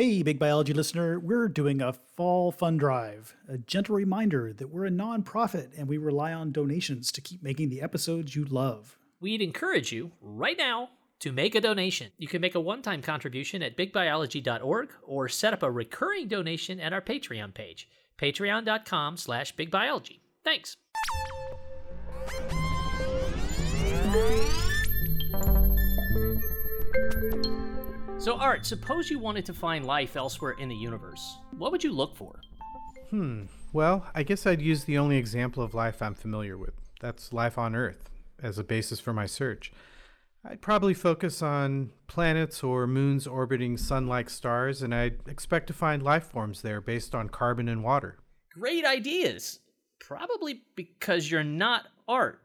Hey, Big Biology listener, we're doing a fall fund drive. A gentle reminder that we're a nonprofit and we rely on donations to keep making the episodes you love. We'd encourage you right now to make a donation. You can make a one time contribution at bigbiology.org or set up a recurring donation at our Patreon page, patreon.com slash bigbiology. Thanks. So, Art, suppose you wanted to find life elsewhere in the universe. What would you look for? Hmm. Well, I guess I'd use the only example of life I'm familiar with. That's life on Earth as a basis for my search. I'd probably focus on planets or moons orbiting sun like stars, and I'd expect to find life forms there based on carbon and water. Great ideas. Probably because you're not Art.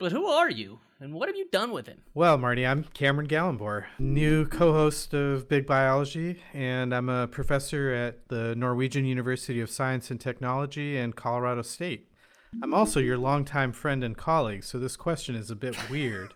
But who are you? And what have you done with him? Well, Marty, I'm Cameron Ghalambor, new co host of Big Biology, and I'm a professor at the Norwegian University of Science and Technology and Colorado State. I'm also your longtime friend and colleague, so this question is a bit weird.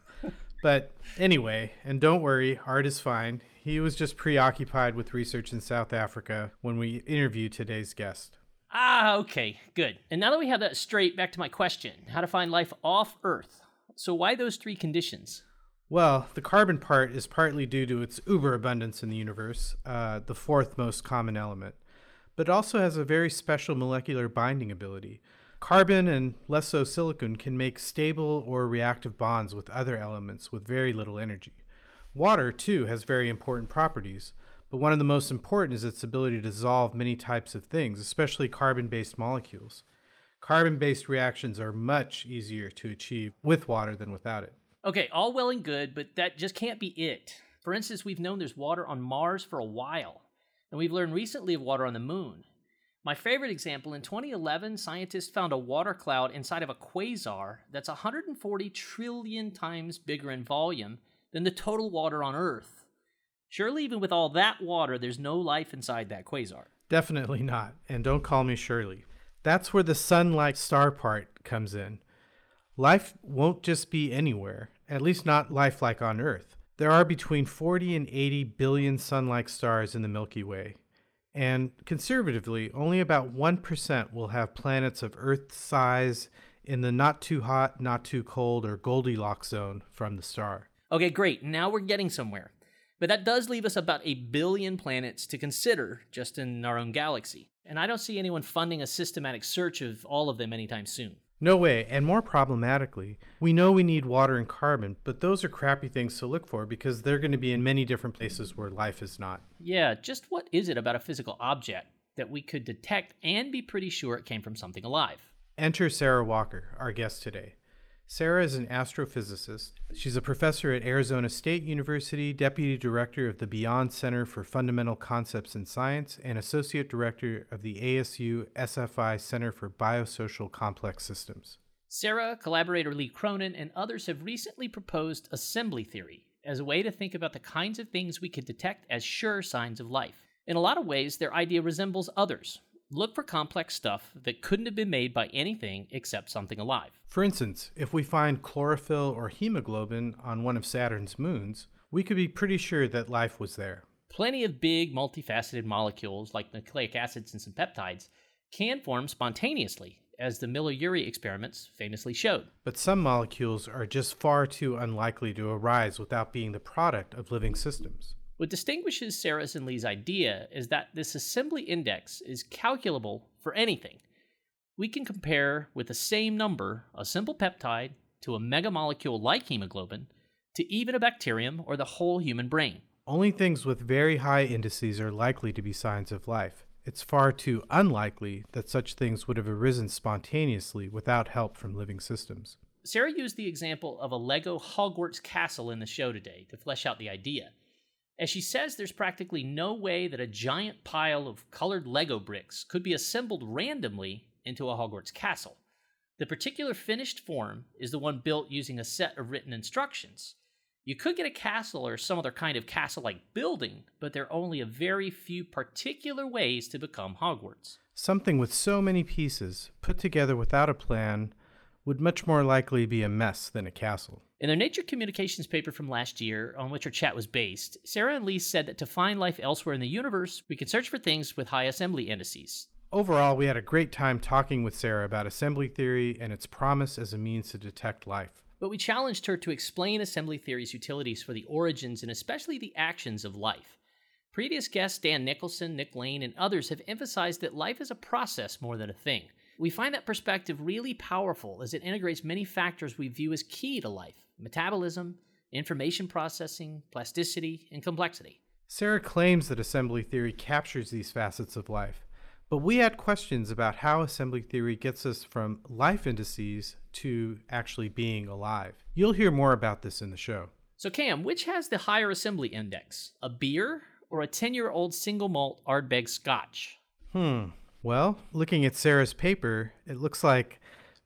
but anyway, and don't worry, Art is fine. He was just preoccupied with research in South Africa when we interviewed today's guest. Ah, okay, good. And now that we have that straight, back to my question how to find life off Earth. So, why those three conditions? Well, the carbon part is partly due to its uber abundance in the universe, uh, the fourth most common element, but it also has a very special molecular binding ability. Carbon and less so silicon can make stable or reactive bonds with other elements with very little energy. Water, too, has very important properties, but one of the most important is its ability to dissolve many types of things, especially carbon based molecules. Carbon based reactions are much easier to achieve with water than without it. Okay, all well and good, but that just can't be it. For instance, we've known there's water on Mars for a while, and we've learned recently of water on the moon. My favorite example in 2011, scientists found a water cloud inside of a quasar that's 140 trillion times bigger in volume than the total water on Earth. Surely, even with all that water, there's no life inside that quasar. Definitely not. And don't call me Shirley. That's where the sun like star part comes in. Life won't just be anywhere, at least not life like on Earth. There are between 40 and 80 billion sun like stars in the Milky Way, and conservatively, only about 1% will have planets of Earth size in the not too hot, not too cold, or Goldilocks zone from the star. Okay, great. Now we're getting somewhere. But that does leave us about a billion planets to consider just in our own galaxy and I don't see anyone funding a systematic search of all of them anytime soon. No way, and more problematically, we know we need water and carbon, but those are crappy things to look for because they're going to be in many different places where life is not. Yeah, just what is it about a physical object that we could detect and be pretty sure it came from something alive? Enter Sarah Walker, our guest today. Sarah is an astrophysicist. She's a professor at Arizona State University, deputy director of the Beyond Center for Fundamental Concepts in Science, and associate director of the ASU SFI Center for Biosocial Complex Systems. Sarah, collaborator Lee Cronin, and others have recently proposed assembly theory as a way to think about the kinds of things we could detect as sure signs of life. In a lot of ways, their idea resembles others, look for complex stuff that couldn't have been made by anything except something alive. For instance, if we find chlorophyll or hemoglobin on one of Saturn's moons, we could be pretty sure that life was there. Plenty of big, multifaceted molecules like nucleic acids and some peptides can form spontaneously, as the Miller Urey experiments famously showed. But some molecules are just far too unlikely to arise without being the product of living systems. What distinguishes Sarah's and Lee's idea is that this assembly index is calculable for anything. We can compare with the same number a simple peptide to a megamolecule like hemoglobin to even a bacterium or the whole human brain. Only things with very high indices are likely to be signs of life. It's far too unlikely that such things would have arisen spontaneously without help from living systems. Sarah used the example of a Lego Hogwarts castle in the show today to flesh out the idea. As she says, there's practically no way that a giant pile of colored Lego bricks could be assembled randomly into a Hogwarts castle. The particular finished form is the one built using a set of written instructions. You could get a castle or some other kind of castle like building, but there are only a very few particular ways to become Hogwarts. Something with so many pieces, put together without a plan, would much more likely be a mess than a castle. In their Nature Communications paper from last year, on which our chat was based, Sarah and Lee said that to find life elsewhere in the universe, we can search for things with high assembly indices. Overall, we had a great time talking with Sarah about assembly theory and its promise as a means to detect life. But we challenged her to explain assembly theory's utilities for the origins and especially the actions of life. Previous guests Dan Nicholson, Nick Lane, and others have emphasized that life is a process more than a thing. We find that perspective really powerful as it integrates many factors we view as key to life metabolism, information processing, plasticity, and complexity. Sarah claims that assembly theory captures these facets of life, but we had questions about how assembly theory gets us from life indices to actually being alive. You'll hear more about this in the show. So, Cam, which has the higher assembly index, a beer or a 10 year old single malt Ardbeg scotch? Hmm. Well, looking at Sarah's paper, it looks like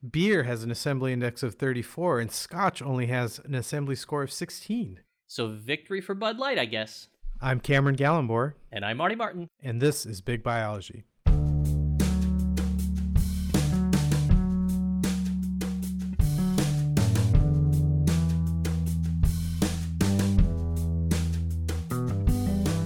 beer has an assembly index of 34 and scotch only has an assembly score of 16. So, victory for Bud Light, I guess. I'm Cameron Ghalambor. And I'm Marty Martin. And this is Big Biology.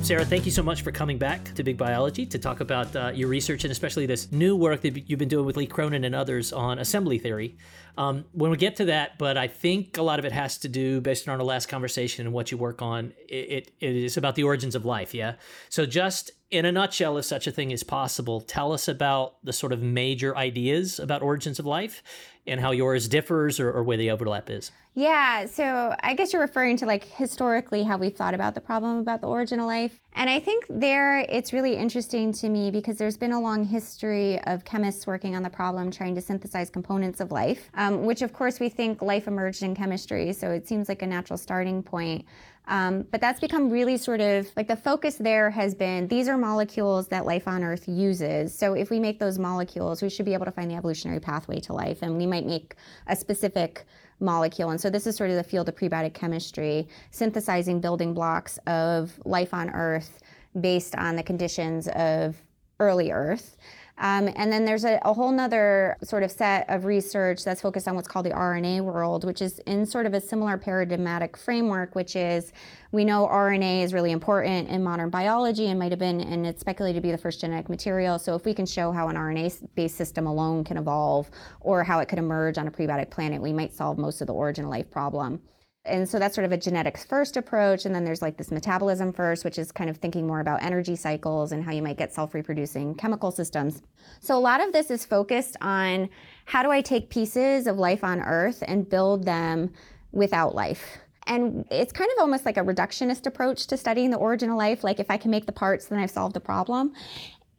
Sarah, thank you so much for coming back to Big Biology to talk about uh, your research and especially this new work that you've been doing with Lee Cronin and others on assembly theory. Um, when we get to that, but I think a lot of it has to do, based on our last conversation and what you work on, it, it, it is about the origins of life, yeah? So, just in a nutshell, if such a thing is possible, tell us about the sort of major ideas about origins of life and how yours differs or, or where the overlap is. Yeah, so I guess you're referring to like historically how we've thought about the problem about the origin of life. And I think there it's really interesting to me because there's been a long history of chemists working on the problem trying to synthesize components of life, um, which of course we think life emerged in chemistry, so it seems like a natural starting point. Um, but that's become really sort of like the focus there has been these are molecules that life on Earth uses. So if we make those molecules, we should be able to find the evolutionary pathway to life. And we might make a specific molecule. And so this is sort of the field of prebiotic chemistry, synthesizing building blocks of life on Earth based on the conditions of early Earth. Um, and then there's a, a whole nother sort of set of research that's focused on what's called the RNA world, which is in sort of a similar paradigmatic framework, which is we know RNA is really important in modern biology and might have been, and it's speculated to be the first genetic material. So if we can show how an RNA based system alone can evolve or how it could emerge on a prebiotic planet, we might solve most of the origin of life problem and so that's sort of a genetics first approach. And then there's like this metabolism first which is kind of thinking more about energy cycles and how you might get self-reproducing chemical systems. So a lot of this is focused on how do i take pieces of life on earth and build them without life? And it's kind of almost like a reductionist approach to studying the origin of life. Like if i can make the parts then i've solved the problem.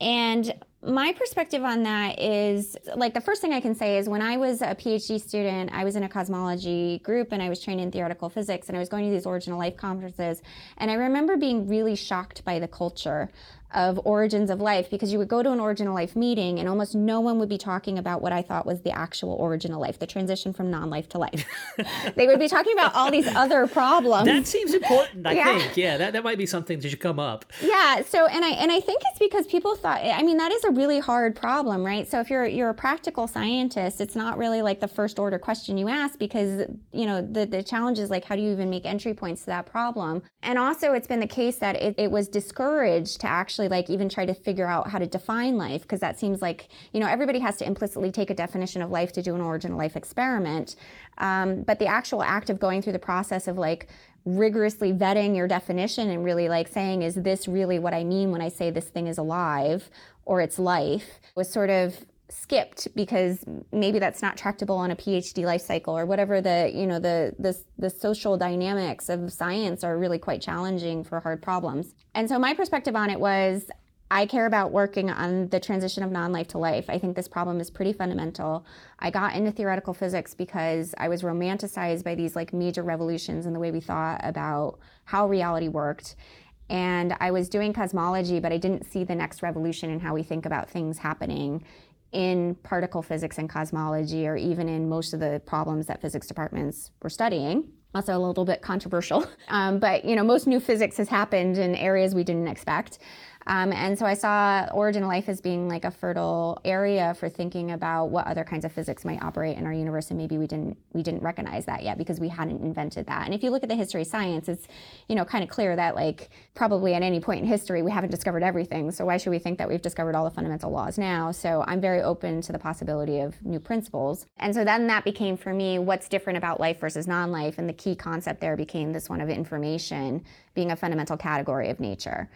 And my perspective on that is like the first thing I can say is when I was a PhD student, I was in a cosmology group and I was trained in theoretical physics and I was going to these origin of life conferences. And I remember being really shocked by the culture of origins of life because you would go to an origin of life meeting and almost no one would be talking about what I thought was the actual origin of life, the transition from non-life to life. they would be talking about all these other problems. That seems important, I yeah. think. Yeah, that, that might be something that should come up. Yeah. So and I and I think it's because people thought I mean that is a really hard problem, right? So if you're you're a practical scientist, it's not really like the first order question you ask because you know the, the challenge is like how do you even make entry points to that problem? And also it's been the case that it, it was discouraged to actually actually like even try to figure out how to define life because that seems like you know everybody has to implicitly take a definition of life to do an origin of life experiment. Um, but the actual act of going through the process of like rigorously vetting your definition and really like saying is this really what i mean when i say this thing is alive or it's life? was sort of skipped because maybe that's not tractable on a PhD life cycle or whatever the you know the the the social dynamics of science are really quite challenging for hard problems. And so my perspective on it was I care about working on the transition of non-life to life. I think this problem is pretty fundamental. I got into theoretical physics because I was romanticized by these like major revolutions in the way we thought about how reality worked. And I was doing cosmology, but I didn't see the next revolution in how we think about things happening in particle physics and cosmology, or even in most of the problems that physics departments were studying. Also, a little bit controversial, um, but you know, most new physics has happened in areas we didn't expect. Um, and so I saw origin of life as being like a fertile area for thinking about what other kinds of physics might operate in our universe, and maybe we didn't we didn't recognize that yet because we hadn't invented that. And if you look at the history of science, it's you know kind of clear that like probably at any point in history we haven't discovered everything. So why should we think that we've discovered all the fundamental laws now? So I'm very open to the possibility of new principles. And so then that became for me what's different about life versus non-life, and the key concept there became this one of information being a fundamental category of nature.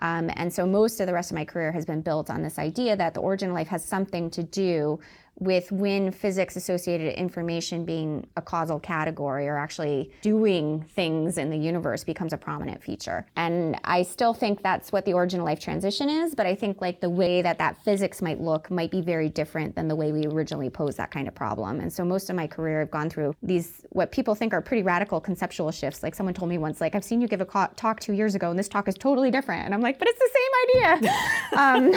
Um, and so most of the rest of my career has been built on this idea that the origin of life has something to do with when physics associated information being a causal category or actually doing things in the universe becomes a prominent feature. And I still think that's what the origin of life transition is, but I think like the way that that physics might look might be very different than the way we originally posed that kind of problem. And so most of my career I've gone through these what people think are pretty radical conceptual shifts. Like someone told me once like I've seen you give a talk 2 years ago and this talk is totally different. And I'm like, but it's the same idea. um,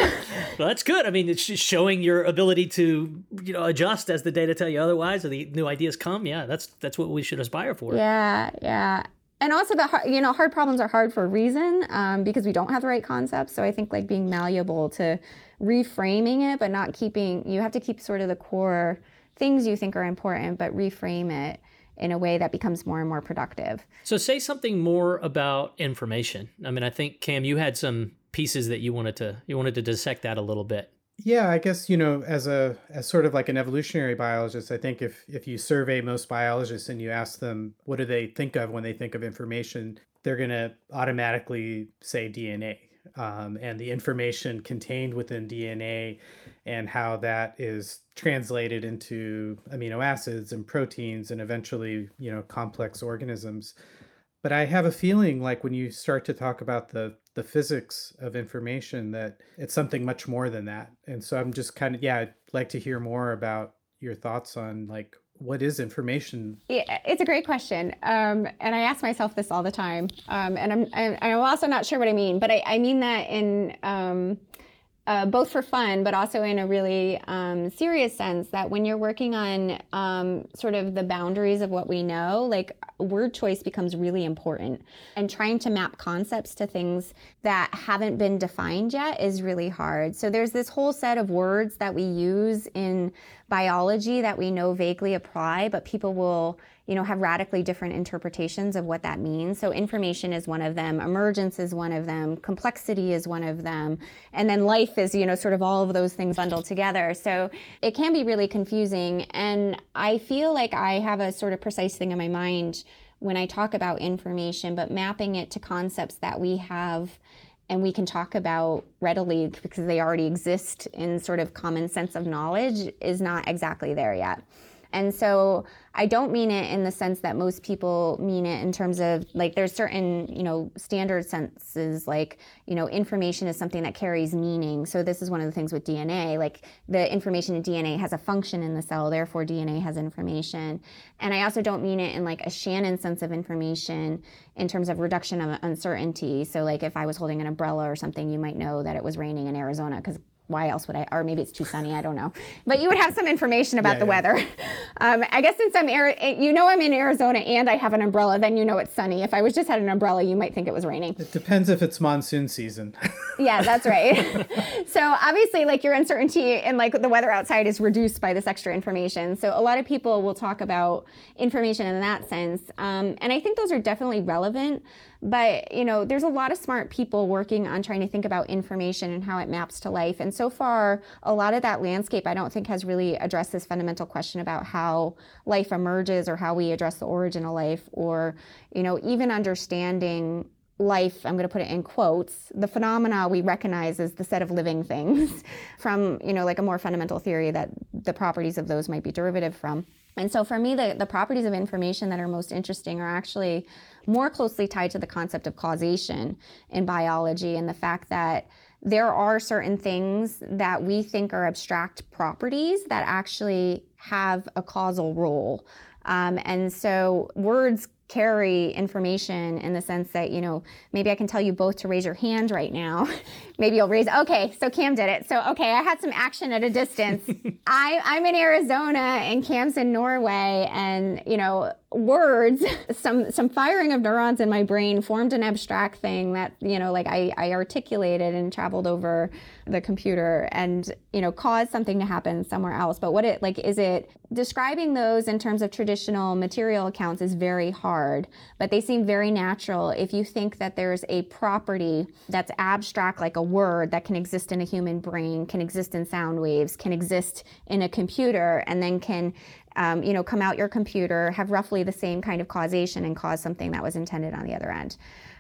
well, that's good. I mean, it's showing your ability to you know adjust as the data tell you otherwise or the new ideas come yeah that's that's what we should aspire for. Yeah yeah. And also the hard, you know hard problems are hard for a reason um, because we don't have the right concepts so i think like being malleable to reframing it but not keeping you have to keep sort of the core things you think are important but reframe it in a way that becomes more and more productive. So say something more about information. I mean i think cam you had some pieces that you wanted to you wanted to dissect that a little bit yeah, I guess you know, as a as sort of like an evolutionary biologist, I think if if you survey most biologists and you ask them what do they think of when they think of information, they're going to automatically say DNA um, and the information contained within DNA and how that is translated into amino acids and proteins and eventually you know complex organisms. But I have a feeling like when you start to talk about the the physics of information that it's something much more than that. And so I'm just kind of yeah, I'd like to hear more about your thoughts on like what is information? Yeah, it's a great question, um, and I ask myself this all the time. Um, and I'm, I'm also not sure what I mean, but I, I mean that in um, uh, both for fun, but also in a really um, serious sense that when you're working on um, sort of the boundaries of what we know, like word choice becomes really important. And trying to map concepts to things that haven't been defined yet is really hard. So there's this whole set of words that we use in biology that we know vaguely apply, but people will you know, have radically different interpretations of what that means. So information is one of them, emergence is one of them, complexity is one of them, and then life is, you know, sort of all of those things bundled together. So it can be really confusing. And I feel like I have a sort of precise thing in my mind when I talk about information, but mapping it to concepts that we have and we can talk about readily because they already exist in sort of common sense of knowledge is not exactly there yet. And so I don't mean it in the sense that most people mean it in terms of like there's certain, you know, standard senses like, you know, information is something that carries meaning. So this is one of the things with DNA, like the information in DNA has a function in the cell, therefore DNA has information. And I also don't mean it in like a Shannon sense of information in terms of reduction of uncertainty. So like if I was holding an umbrella or something, you might know that it was raining in Arizona because why else would I? Or maybe it's too sunny. I don't know. But you would have some information about yeah, the yeah. weather. Um, I guess since I'm, you know, I'm in Arizona and I have an umbrella, then you know it's sunny. If I was just had an umbrella, you might think it was raining. It depends if it's monsoon season. yeah, that's right. so obviously, like your uncertainty and like the weather outside is reduced by this extra information. So a lot of people will talk about information in that sense, um, and I think those are definitely relevant. But, you know, there's a lot of smart people working on trying to think about information and how it maps to life. And so far, a lot of that landscape, I don't think, has really addressed this fundamental question about how life emerges or how we address the origin of life or, you know, even understanding life, I'm going to put it in quotes, the phenomena we recognize as the set of living things from, you know, like a more fundamental theory that the properties of those might be derivative from. And so for me, the, the properties of information that are most interesting are actually more closely tied to the concept of causation in biology and the fact that there are certain things that we think are abstract properties that actually have a causal role. Um, and so words carry information in the sense that, you know, maybe I can tell you both to raise your hand right now. maybe you'll raise, okay, so Cam did it. So, okay, I had some action at a distance. I, I'm in Arizona and Cam's in Norway. And, you know, words, some some firing of neurons in my brain formed an abstract thing that you know, like I, I articulated and traveled over the computer and you know caused something to happen somewhere else. But what it like is it describing those in terms of traditional material accounts is very hard, but they seem very natural if you think that there's a property that's abstract like a word that can exist in a human brain, can exist in sound waves, can exist in a computer, and then can um, you know, come out your computer, have roughly the same kind of causation and cause something that was intended on the other end.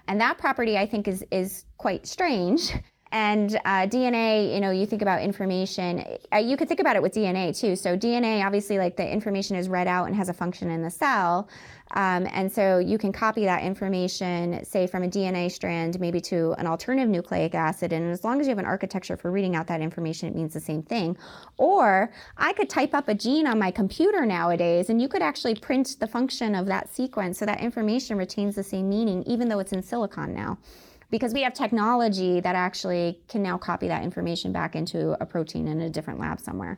And that property, I think, is is quite strange. And uh, DNA, you know, you think about information, uh, you could think about it with DNA too. So, DNA, obviously, like the information is read out and has a function in the cell. Um, and so you can copy that information, say from a DNA strand, maybe to an alternative nucleic acid. And as long as you have an architecture for reading out that information, it means the same thing. Or I could type up a gene on my computer nowadays, and you could actually print the function of that sequence so that information retains the same meaning, even though it's in silicon now because we have technology that actually can now copy that information back into a protein in a different lab somewhere.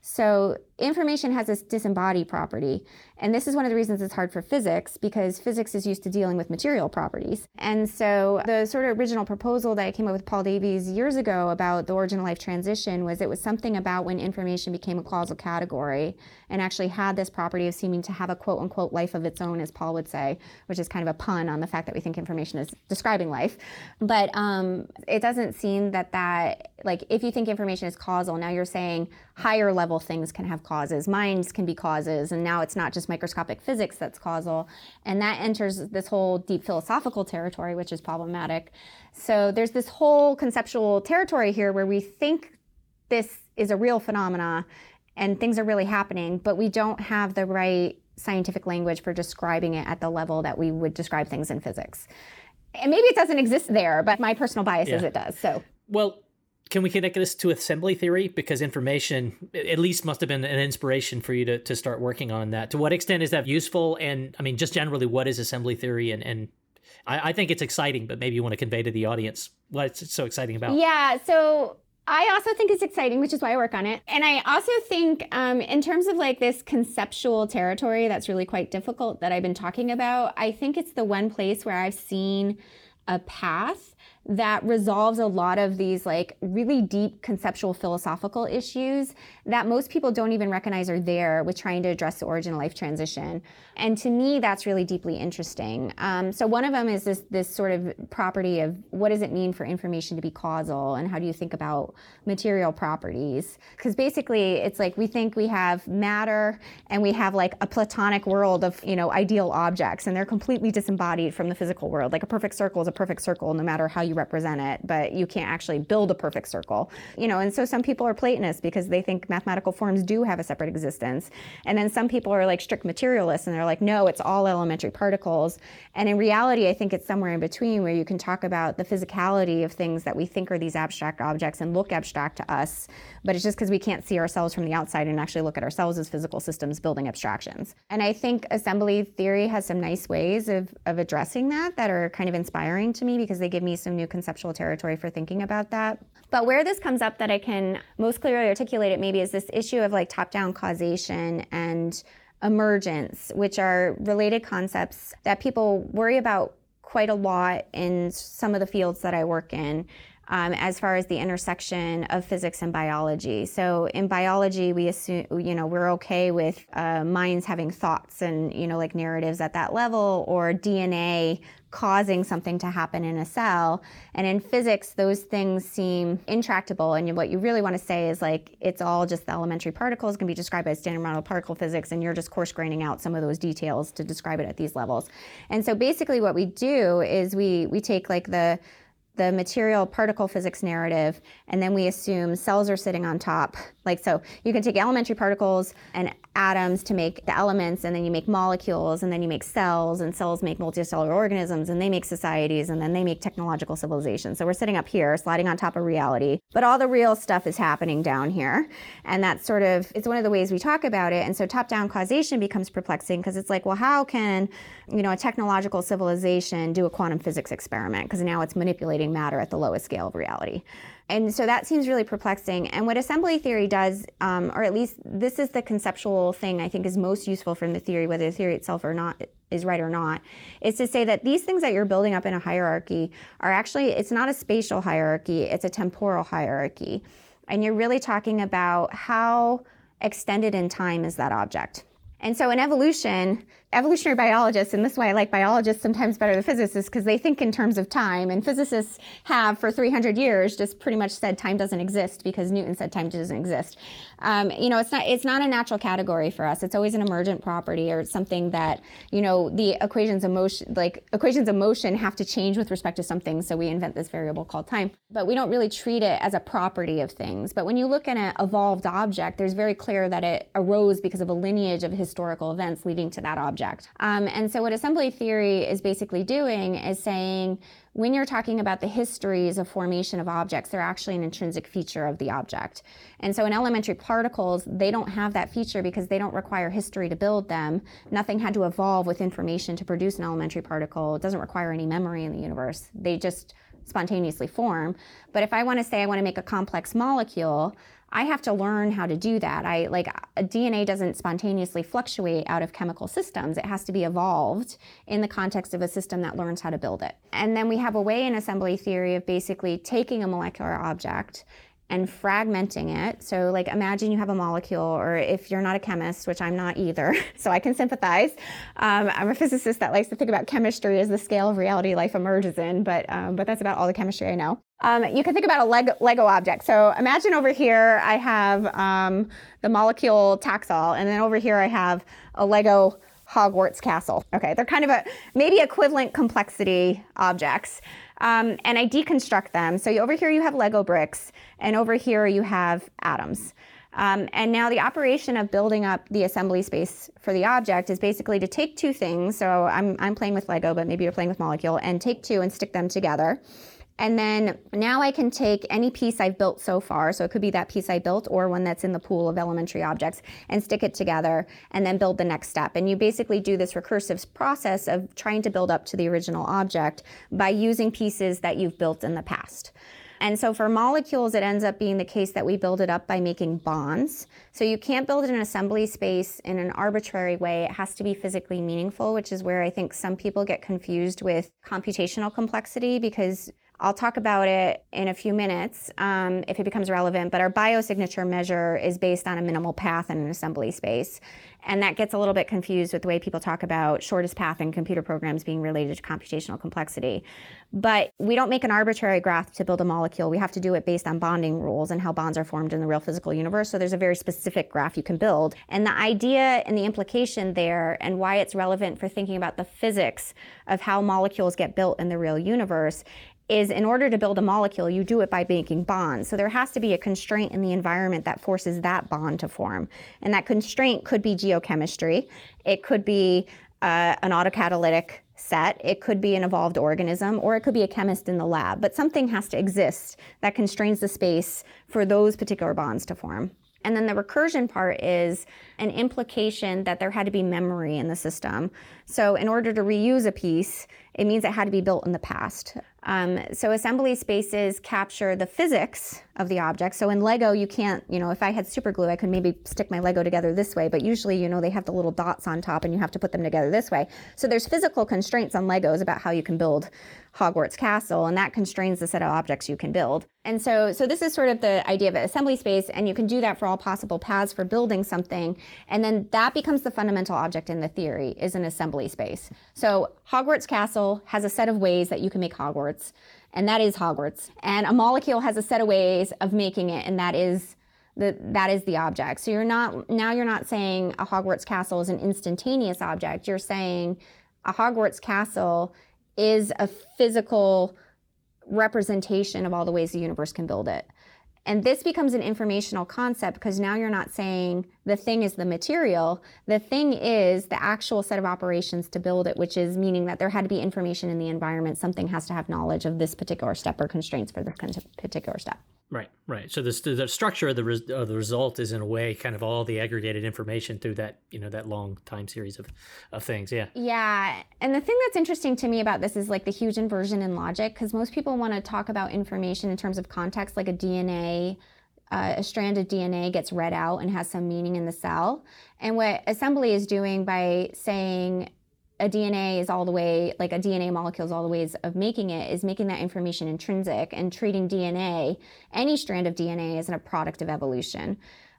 So information has this disembodied property. And this is one of the reasons it's hard for physics because physics is used to dealing with material properties. And so the sort of original proposal that I came up with Paul Davies years ago about the origin of life transition was it was something about when information became a causal category and actually had this property of seeming to have a quote unquote life of its own, as Paul would say, which is kind of a pun on the fact that we think information is describing life. But um, it doesn't seem that that, like, if you think information is causal, now you're saying higher level things can have causes, minds can be causes, and now it's not just microscopic physics that's causal. And that enters this whole deep philosophical territory, which is problematic. So there's this whole conceptual territory here where we think this is a real phenomena and things are really happening, but we don't have the right scientific language for describing it at the level that we would describe things in physics. And maybe it doesn't exist there, but my personal bias yeah. is it does. So, well, can we connect this to assembly theory? Because information at least must have been an inspiration for you to, to start working on that. To what extent is that useful? And I mean, just generally, what is assembly theory? And, and I, I think it's exciting, but maybe you want to convey to the audience what it's so exciting about. Yeah. So I also think it's exciting, which is why I work on it. And I also think, um, in terms of like this conceptual territory that's really quite difficult that I've been talking about, I think it's the one place where I've seen a path that resolves a lot of these like really deep conceptual philosophical issues that most people don't even recognize are there with trying to address the origin of life transition. And to me, that's really deeply interesting. Um, so one of them is this this sort of property of what does it mean for information to be causal, and how do you think about material properties? Because basically, it's like we think we have matter and we have like a platonic world of you know ideal objects, and they're completely disembodied from the physical world. Like a perfect circle is a perfect circle, no matter how you represent it, but you can't actually build a perfect circle. You know, and so some people are Platonists because they think mathematical forms do have a separate existence, and then some people are like strict materialists and they're like, no, it's all elementary particles. And in reality, I think it's somewhere in between where you can talk about the physicality of things that we think are these abstract objects and look abstract to us, but it's just because we can't see ourselves from the outside and actually look at ourselves as physical systems building abstractions. And I think assembly theory has some nice ways of, of addressing that that are kind of inspiring to me because they give me some new conceptual territory for thinking about that. But where this comes up that I can most clearly articulate it maybe is this issue of like top down causation and emergence, which are related concepts that people worry about quite a lot in some of the fields that I work in. Um, as far as the intersection of physics and biology. So in biology, we assume, you know, we're okay with uh, minds having thoughts and, you know, like narratives at that level, or DNA causing something to happen in a cell. And in physics, those things seem intractable. And what you really want to say is like, it's all just the elementary particles can be described by standard model particle physics, and you're just coarse graining out some of those details to describe it at these levels. And so basically what we do is we we take like the the material particle physics narrative, and then we assume cells are sitting on top. Like, so you can take elementary particles and atoms to make the elements, and then you make molecules, and then you make cells, and cells make multicellular organisms, and they make societies, and then they make technological civilizations. So we're sitting up here, sliding on top of reality, but all the real stuff is happening down here. And that's sort of, it's one of the ways we talk about it. And so top down causation becomes perplexing because it's like, well, how can, you know, a technological civilization do a quantum physics experiment? Because now it's manipulating matter at the lowest scale of reality. And so that seems really perplexing. And what assembly theory does, um, or at least this is the conceptual thing I think is most useful from the theory, whether the theory itself or not is right or not, is to say that these things that you're building up in a hierarchy are actually, it's not a spatial hierarchy, it's a temporal hierarchy. And you're really talking about how extended in time is that object. And so in evolution, evolutionary biologists, and this is why I like biologists sometimes better than physicists, because they think in terms of time. And physicists have, for 300 years, just pretty much said time doesn't exist because Newton said time doesn't exist. Um, you know, it's not it's not a natural category for us. It's always an emergent property or something that you know the equations of motion, like equations of motion, have to change with respect to something. So we invent this variable called time, but we don't really treat it as a property of things. But when you look at an evolved object, there's very clear that it arose because of a lineage of historical events leading to that object object. Um, and so, what assembly theory is basically doing is saying when you're talking about the histories of formation of objects, they're actually an intrinsic feature of the object. And so, in elementary particles, they don't have that feature because they don't require history to build them. Nothing had to evolve with information to produce an elementary particle. It doesn't require any memory in the universe. They just spontaneously form. But if I want to say I want to make a complex molecule, I have to learn how to do that. I like uh, DNA doesn't spontaneously fluctuate out of chemical systems. It has to be evolved in the context of a system that learns how to build it. And then we have a way in assembly theory of basically taking a molecular object and fragmenting it. So, like, imagine you have a molecule, or if you're not a chemist, which I'm not either, so I can sympathize. Um, I'm a physicist that likes to think about chemistry as the scale of reality life emerges in, but um, but that's about all the chemistry I know. Um, you can think about a Lego, Lego, object. So imagine over here I have um, the molecule Taxol, and then over here I have a Lego Hogwarts castle. Okay, they're kind of a maybe equivalent complexity objects. Um, and I deconstruct them. So over here you have Lego bricks, and over here you have atoms. Um, and now the operation of building up the assembly space for the object is basically to take two things. So I'm, I'm playing with Lego, but maybe you're playing with molecule, and take two and stick them together. And then now I can take any piece I've built so far, so it could be that piece I built or one that's in the pool of elementary objects, and stick it together and then build the next step. And you basically do this recursive process of trying to build up to the original object by using pieces that you've built in the past. And so for molecules, it ends up being the case that we build it up by making bonds. So you can't build an assembly space in an arbitrary way. It has to be physically meaningful, which is where I think some people get confused with computational complexity because I'll talk about it in a few minutes um, if it becomes relevant, but our biosignature measure is based on a minimal path in an assembly space. And that gets a little bit confused with the way people talk about shortest path in computer programs being related to computational complexity. But we don't make an arbitrary graph to build a molecule. We have to do it based on bonding rules and how bonds are formed in the real physical universe. So there's a very specific graph you can build. And the idea and the implication there and why it's relevant for thinking about the physics of how molecules get built in the real universe is in order to build a molecule, you do it by making bonds. So there has to be a constraint in the environment that forces that bond to form. And that constraint could be geochemistry, it could be uh, an autocatalytic set, it could be an evolved organism, or it could be a chemist in the lab. But something has to exist that constrains the space for those particular bonds to form. And then the recursion part is an implication that there had to be memory in the system. So, in order to reuse a piece, it means it had to be built in the past. Um, so assembly spaces capture the physics of the object. So in Lego, you can't, you know, if I had super glue, I could maybe stick my Lego together this way, but usually, you know, they have the little dots on top and you have to put them together this way. So there's physical constraints on Legos about how you can build Hogwarts Castle, and that constrains the set of objects you can build. And so, so this is sort of the idea of an assembly space, and you can do that for all possible paths for building something, and then that becomes the fundamental object in the theory is an assembly space. So Hogwarts Castle has a set of ways that you can make Hogwarts, and that is Hogwarts. And a molecule has a set of ways of making it, and that is the, that is the object. So you're not now you're not saying a Hogwarts castle is an instantaneous object. You're saying a Hogwarts castle is a physical representation of all the ways the universe can build it. And this becomes an informational concept because now you're not saying the thing is the material. The thing is the actual set of operations to build it, which is meaning that there had to be information in the environment. Something has to have knowledge of this particular step or constraints for this particular step. Right, right. So the, the structure of the, res, of the result is in a way kind of all the aggregated information through that you know that long time series of, of things. Yeah. Yeah, and the thing that's interesting to me about this is like the huge inversion in logic because most people want to talk about information in terms of context, like a DNA. Uh, a strand of DNA gets read out and has some meaning in the cell. And what assembly is doing by saying a DNA is all the way, like a DNA molecule is all the ways of making it, is making that information intrinsic and treating DNA, any strand of DNA, as a product of evolution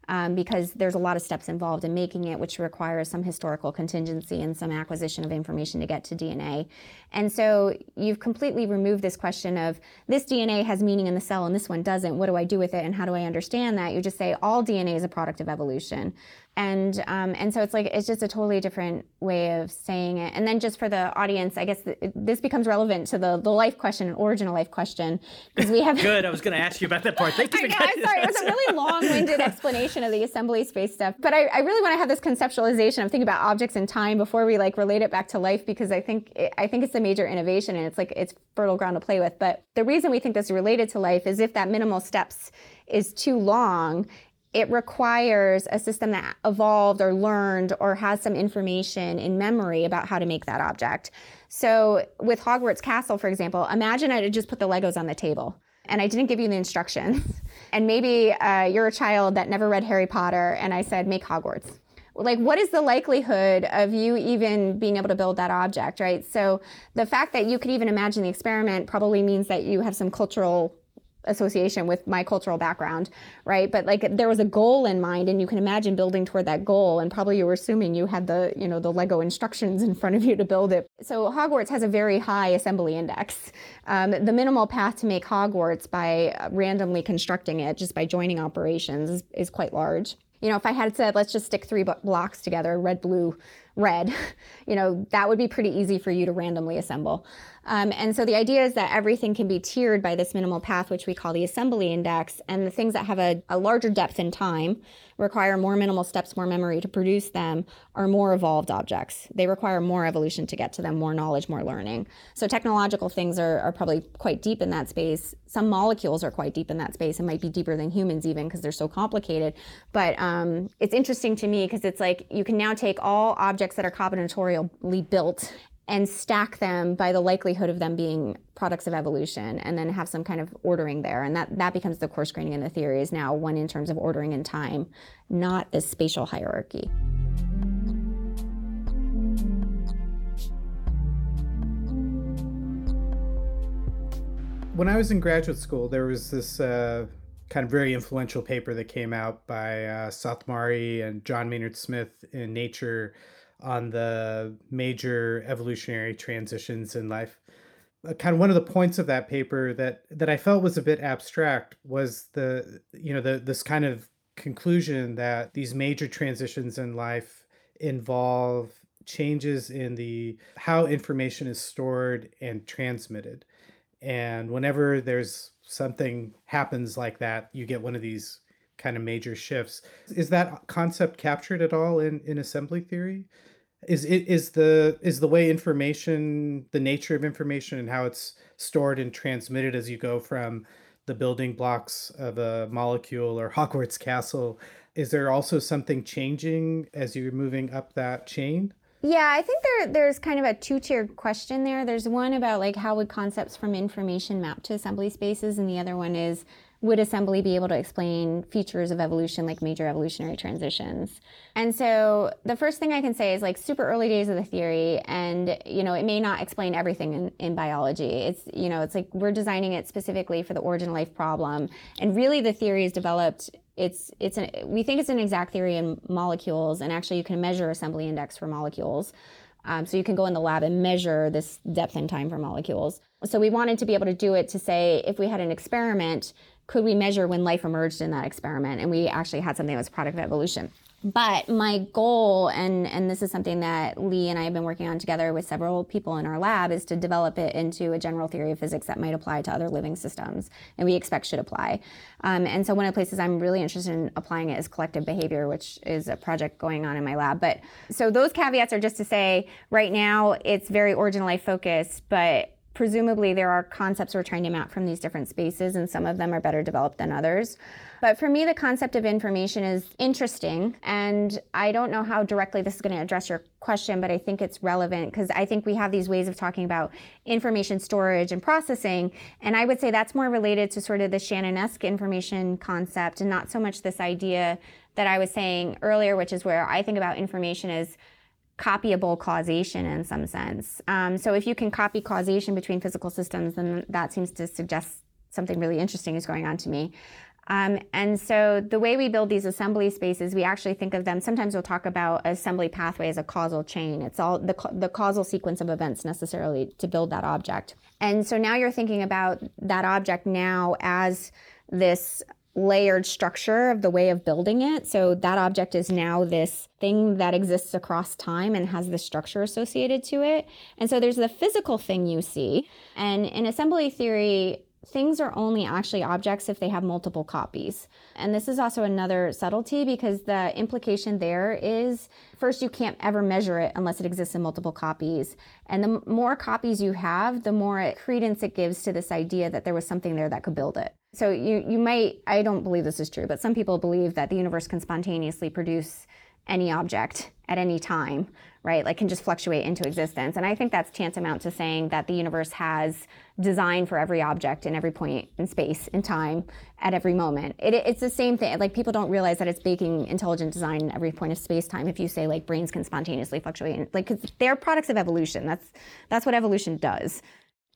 um, because there's a lot of steps involved in making it, which requires some historical contingency and some acquisition of information to get to DNA. And so you've completely removed this question of this DNA has meaning in the cell and this one doesn't. What do I do with it and how do I understand that? You just say all DNA is a product of evolution. And um, and so it's like it's just a totally different way of saying it. And then just for the audience, I guess th- this becomes relevant to the the life question, an original life question, because we have. Good. I was going to ask you about that part. Thank you. I know, I'm sorry. It was a really long-winded explanation of the assembly space stuff, but I, I really want to have this conceptualization of thinking about objects in time before we like relate it back to life because I think it, I think it's a major innovation and it's like it's fertile ground to play with. But the reason we think this is related to life is if that minimal steps is too long, it requires a system that evolved or learned or has some information in memory about how to make that object. So with Hogwarts Castle, for example, imagine I just put the Legos on the table and I didn't give you the instructions. and maybe uh, you're a child that never read Harry Potter and I said, make Hogwarts. Like, what is the likelihood of you even being able to build that object, right? So, the fact that you could even imagine the experiment probably means that you have some cultural association with my cultural background, right? But like there was a goal in mind and you can imagine building toward that goal and probably you were assuming you had the, you know, the Lego instructions in front of you to build it. So Hogwarts has a very high assembly index. Um, the minimal path to make Hogwarts by randomly constructing it just by joining operations is, is quite large. You know, if I had said, let's just stick three blocks together, red, blue, red, you know, that would be pretty easy for you to randomly assemble. Um, and so the idea is that everything can be tiered by this minimal path, which we call the assembly index. And the things that have a, a larger depth in time require more minimal steps, more memory to produce them, are more evolved objects. They require more evolution to get to them, more knowledge, more learning. So technological things are, are probably quite deep in that space. Some molecules are quite deep in that space and might be deeper than humans even because they're so complicated. But um, it's interesting to me because it's like you can now take all objects that are combinatorially built and stack them by the likelihood of them being products of evolution and then have some kind of ordering there. And that that becomes the coarse graining in the theory is now one in terms of ordering in time not this spatial hierarchy. When i was in graduate school there was this uh, kind of very influential paper that came out by uh, and john maynard smith in nature on the major evolutionary transitions in life. Uh, kind of one of the points of that paper that that I felt was a bit abstract was the you know the this kind of conclusion that these major transitions in life involve changes in the how information is stored and transmitted. And whenever there's something happens like that you get one of these kind of major shifts. Is that concept captured at all in in assembly theory is it is the is the way information the nature of information and how it's stored and transmitted as you go from the building blocks of a molecule or hogwarts castle is there also something changing as you're moving up that chain yeah, I think there there's kind of a two-tiered question there. There's one about like how would concepts from information map to assembly spaces, and the other one is would assembly be able to explain features of evolution like major evolutionary transitions? And so the first thing i can say is like super early days of the theory and you know it may not explain everything in, in biology. It's you know it's like we're designing it specifically for the origin life problem and really the theory is developed it's it's an we think it's an exact theory in molecules and actually you can measure assembly index for molecules. Um, so you can go in the lab and measure this depth and time for molecules. So we wanted to be able to do it to say if we had an experiment could we measure when life emerged in that experiment? And we actually had something that was product of evolution. But my goal, and, and this is something that Lee and I have been working on together with several people in our lab, is to develop it into a general theory of physics that might apply to other living systems and we expect should apply. Um, and so one of the places I'm really interested in applying it is collective behavior, which is a project going on in my lab. But so those caveats are just to say right now it's very origin life focused, but presumably there are concepts we're trying to map from these different spaces, and some of them are better developed than others. But for me, the concept of information is interesting. And I don't know how directly this is going to address your question, but I think it's relevant because I think we have these ways of talking about information storage and processing. And I would say that's more related to sort of the Shannon-esque information concept and not so much this idea that I was saying earlier, which is where I think about information as copyable causation in some sense. Um, so if you can copy causation between physical systems, then that seems to suggest something really interesting is going on to me. Um, and so the way we build these assembly spaces, we actually think of them. Sometimes we'll talk about assembly pathway as a causal chain. It's all the, the causal sequence of events necessarily to build that object. And so now you're thinking about that object now as this layered structure of the way of building it. So that object is now this thing that exists across time and has this structure associated to it. And so there's the physical thing you see. And in assembly theory, things are only actually objects if they have multiple copies. And this is also another subtlety because the implication there is first, you can't ever measure it unless it exists in multiple copies. And the more copies you have, the more credence it gives to this idea that there was something there that could build it. So you, you might, I don't believe this is true, but some people believe that the universe can spontaneously produce any object at any time, right? Like can just fluctuate into existence. And I think that's tantamount to saying that the universe has design for every object in every point in space and time at every moment. It, it's the same thing. Like people don't realize that it's baking intelligent design in every point of space time. If you say like brains can spontaneously fluctuate, like because they're products of evolution. That's that's what evolution does.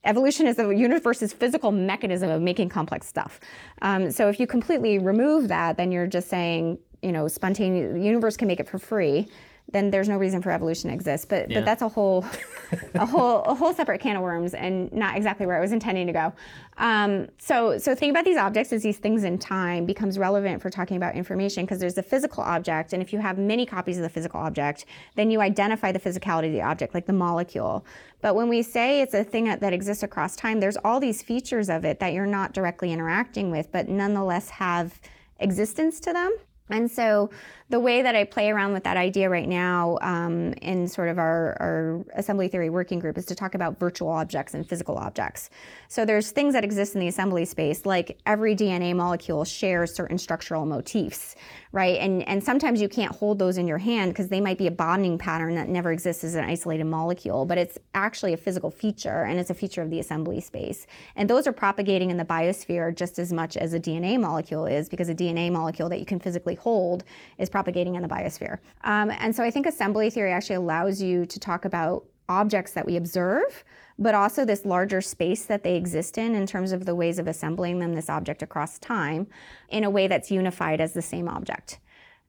Evolution is the universe's physical mechanism of making complex stuff. Um, so if you completely remove that, then you're just saying, you know, spontaneous. The universe can make it for free then there's no reason for evolution to exist. But yeah. but that's a whole a whole a whole separate can of worms and not exactly where I was intending to go. Um, so so think about these objects as these things in time becomes relevant for talking about information because there's the physical object, and if you have many copies of the physical object, then you identify the physicality of the object, like the molecule. But when we say it's a thing that, that exists across time, there's all these features of it that you're not directly interacting with, but nonetheless have existence to them. And so the way that I play around with that idea right now um, in sort of our, our, assembly theory working group is to talk about virtual objects and physical objects. So there's things that exist in the assembly space, like every DNA molecule shares certain structural motifs, right? And, and sometimes you can't hold those in your hand because they might be a bonding pattern that never exists as an isolated molecule, but it's actually a physical feature and it's a feature of the assembly space. And those are propagating in the biosphere just as much as a DNA molecule is because a DNA molecule that you can physically hold is propagating in the biosphere. Um, and so I think assembly theory actually allows you to talk about objects that we observe, but also this larger space that they exist in in terms of the ways of assembling them, this object across time, in a way that's unified as the same object.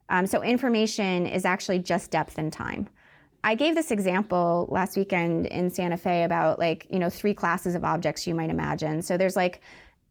Um, so information is actually just depth and time. I gave this example last weekend in Santa Fe about like, you know, three classes of objects you might imagine. So there's like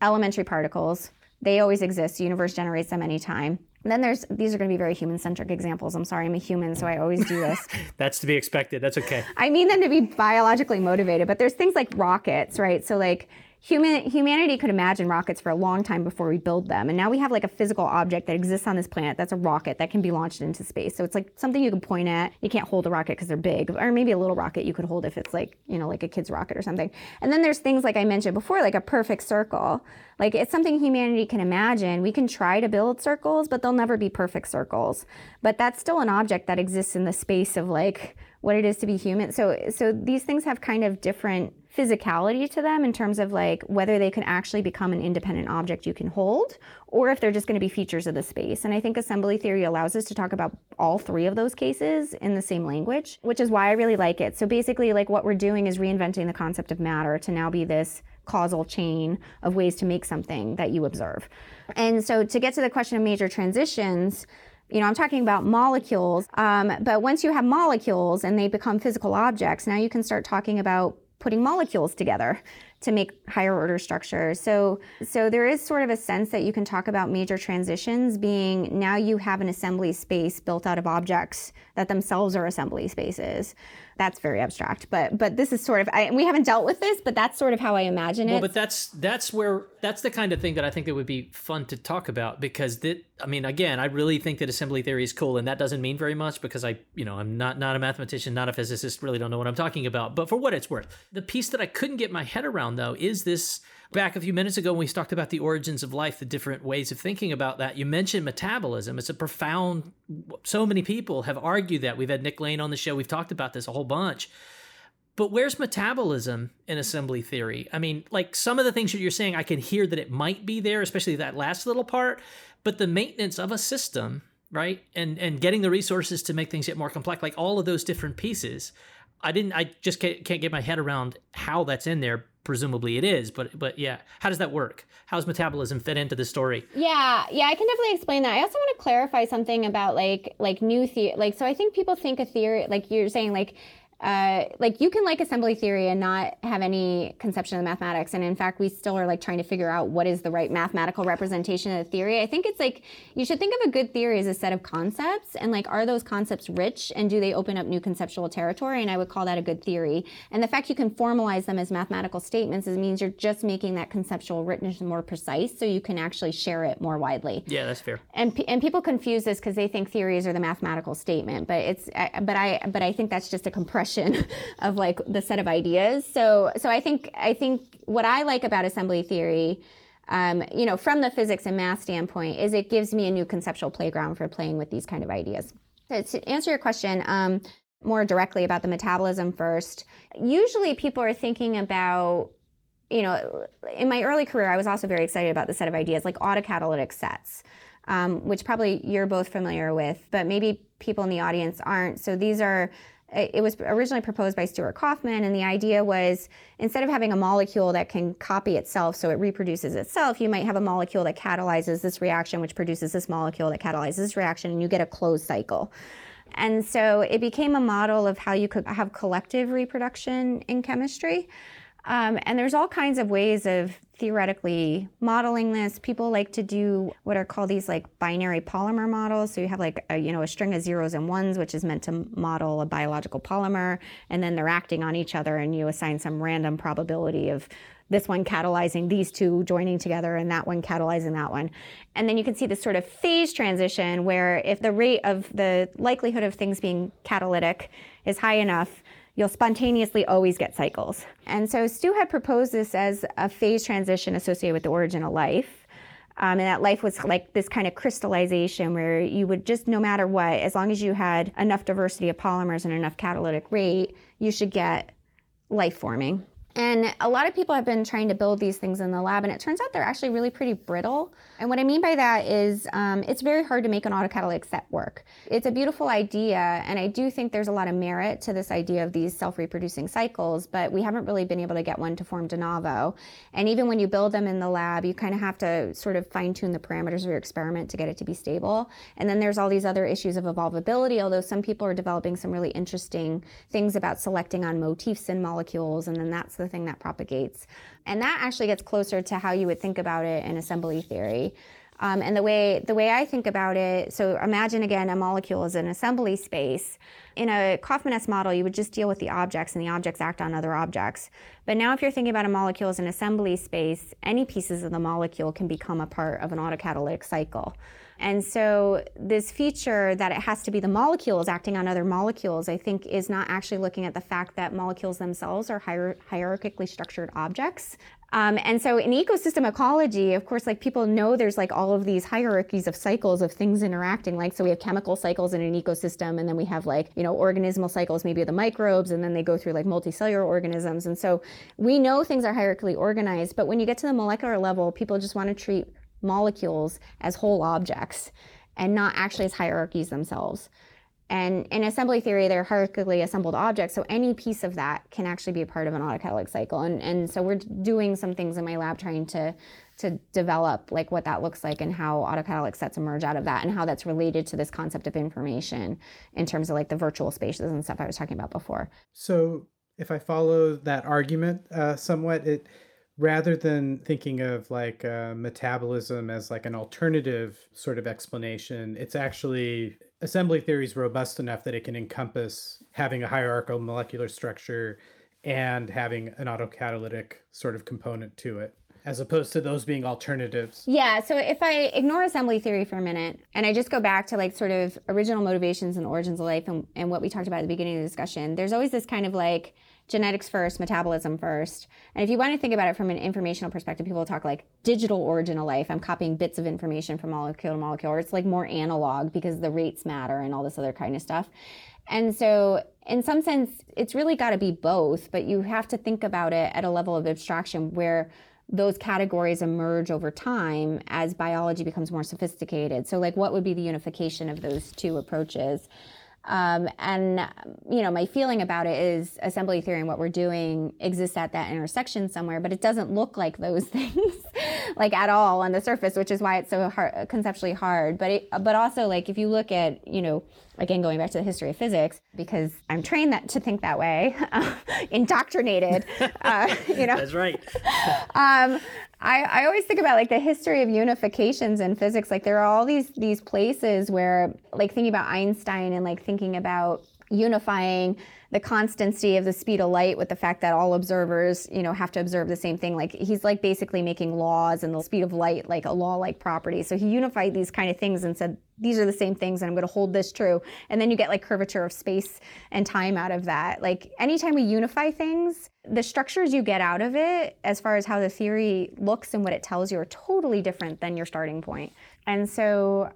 elementary particles. They always exist. The universe generates them anytime. And then there's these are going to be very human centric examples. I'm sorry, I'm a human, so I always do this. That's to be expected. That's okay. I mean them to be biologically motivated, but there's things like rockets, right? So like human humanity could imagine rockets for a long time before we build them. And now we have like a physical object that exists on this planet that's a rocket that can be launched into space. So it's like something you can point at. You can't hold a rocket because they're big or maybe a little rocket you could hold if it's like you know like a kid's rocket or something. And then there's things like i mentioned before like a perfect circle. Like it's something humanity can imagine. We can try to build circles but they'll never be perfect circles. But that's still an object that exists in the space of like what it is to be human so so these things have kind of different physicality to them in terms of like whether they can actually become an independent object you can hold or if they're just going to be features of the space. And I think assembly theory allows us to talk about all three of those cases in the same language, which is why I really like it. So basically like what we're doing is reinventing the concept of matter to now be this causal chain of ways to make something that you observe. And so to get to the question of major transitions, you know, I'm talking about molecules, um, but once you have molecules and they become physical objects, now you can start talking about putting molecules together to make higher order structures. So, so there is sort of a sense that you can talk about major transitions being now you have an assembly space built out of objects that themselves are assembly spaces. That's very abstract, but but this is sort of I, we haven't dealt with this, but that's sort of how I imagine it. Well, but that's that's where that's the kind of thing that I think that would be fun to talk about because that I mean, again, I really think that assembly theory is cool, and that doesn't mean very much because I, you know, I'm not not a mathematician, not a physicist, really don't know what I'm talking about. But for what it's worth, the piece that I couldn't get my head around though is this back a few minutes ago when we talked about the origins of life, the different ways of thinking about that, you mentioned metabolism. It's a profound, so many people have argued that. We've had Nick Lane on the show, we've talked about this a whole bunch. But where's metabolism in assembly theory? I mean, like some of the things that you're saying, I can hear that it might be there, especially that last little part. But the maintenance of a system, right, and and getting the resources to make things get more complex, like all of those different pieces, I didn't. I just can't, can't get my head around how that's in there presumably it is but but yeah. How does that work? How does metabolism fit into the story? Yeah yeah i can definitely explain that. I also want to clarify something about like like new theory like so i think people think a theory like you're saying like uh, like you can like assembly theory and not have any conception of mathematics. And in fact we still are like trying to figure out what is the right mathematical representation of the theory. I think it's like you should think of a good theory as a set of concepts. And like are those concepts rich? And do they open up new conceptual territory? And i would call that a good theory. And the fact you can formalize them as mathematical statements is means you're just making that conceptual richness more precise so you can actually share it more widely. Yeah that's fair. And and people confuse this because they think theories are the mathematical statement but it's but i but i think that's just a compression of like the set of ideas. So so I think I think what I like about assembly theory um, you know, from the physics and math standpoint, is it gives me a new conceptual playground for playing with these kind of ideas. So to answer your question um, more directly about the metabolism first, usually people are thinking about, you know, in my early career, I was also very excited about the set of ideas like autocatalytic sets. Um, which probably you're both familiar with, but maybe people in the audience aren't. So these are it was originally proposed by Stuart Kauffman, and the idea was instead of having a molecule that can copy itself so it reproduces itself, you might have a molecule that catalyzes this reaction, which produces this molecule that catalyzes this reaction, and you get a closed cycle. And so it became a model of how you could have collective reproduction in chemistry. Um, and there's all kinds of ways of theoretically modeling this. People like to do what are called these like binary polymer models. So you have like a, you know a string of zeros and ones, which is meant to model a biological polymer, and then they're acting on each other, and you assign some random probability of this one catalyzing these two joining together and that one catalyzing that one. And then you can see this sort of phase transition where if the rate of the likelihood of things being catalytic is high enough, you'll spontaneously always get cycles. And so Stu had proposed this as a phase transition associated with the origin of life. Um, and that life was like this kind of crystallization where you would just, no matter what, as long as you had enough diversity of polymers and enough catalytic rate, you should get life forming. And a lot of people have been trying to build these things in the lab, and it turns out they're actually really pretty brittle. And what I mean by that is um, it's very hard to make an autocatalytic set work. It's a beautiful idea, and I do think there's a lot of merit to this idea of these self reproducing cycles, but we haven't really been able to get one to form de novo. And even when you build them in the lab, you kind of have to sort of fine tune the parameters of your experiment to get it to be stable. And then there's all these other issues of evolvability, although some people are developing some really interesting things about selecting on motifs in molecules, and then that's the thing that propagates. And that actually gets closer to how you would think about it in assembly theory. Um, and the way the way I think about it, so imagine again a molecule is an assembly space. In a Kauffman-esque model, you would just deal with the objects, and the objects act on other objects. But now, if you're thinking about a molecule as an assembly space, any pieces of the molecule can become a part of an autocatalytic cycle. And so, this feature that it has to be the molecules acting on other molecules, I think, is not actually looking at the fact that molecules themselves are hier- hierarchically structured objects. Um, and so, in ecosystem ecology, of course, like people know there's like all of these hierarchies of cycles of things interacting. Like, so we have chemical cycles in an ecosystem, and then we have like, you know, organismal cycles, maybe the microbes, and then they go through like multicellular organisms. And so, we know things are hierarchically organized, but when you get to the molecular level, people just want to treat molecules as whole objects and not actually as hierarchies themselves. And in assembly theory, they're hierarchically assembled objects, so any piece of that can actually be a part of an autocatalytic cycle. And, and so we're doing some things in my lab trying to to develop like what that looks like and how autocatalytic sets emerge out of that and how that's related to this concept of information in terms of like the virtual spaces and stuff I was talking about before. So if I follow that argument uh, somewhat, it rather than thinking of like uh, metabolism as like an alternative sort of explanation, it's actually assembly theory is robust enough that it can encompass having a hierarchical molecular structure and having an autocatalytic sort of component to it as opposed to those being alternatives. Yeah, so if I ignore assembly theory for a minute and I just go back to like sort of original motivations and origins of life and, and what we talked about at the beginning of the discussion, there's always this kind of like genetics first, metabolism first. And if you want to think about it from an informational perspective, people talk like digital origin of life. I'm copying bits of information from molecule to molecule, or it's like more analog because the rates matter and all this other kind of stuff. And so, in some sense, it's really got to be both, but you have to think about it at a level of abstraction where those categories emerge over time as biology becomes more sophisticated. So, like, what would be the unification of those two approaches? Um, and you know, my feeling about it is assembly theory and what we're doing exists at that intersection somewhere, but it doesn't look like those things, like at all on the surface, which is why it's so hard, conceptually hard. But it, but also like if you look at you know, again going back to the history of physics, because I'm trained that to think that way, indoctrinated. Uh, you know, that's right. um, I, I always think about like the history of unifications in physics. Like there are all these these places where like thinking about Einstein and like thinking about unifying the constancy of the speed of light with the fact that all observers, you know, have to observe the same thing. Like he's like basically making laws and the speed of light like a law-like property. So he unified these kind of things and said these are the same things and I'm going to hold this true. And then you get like curvature of space and time out of that. Like anytime we unify things, the structures you get out of it as far as how the theory looks and what it tells you are totally different than your starting point. And so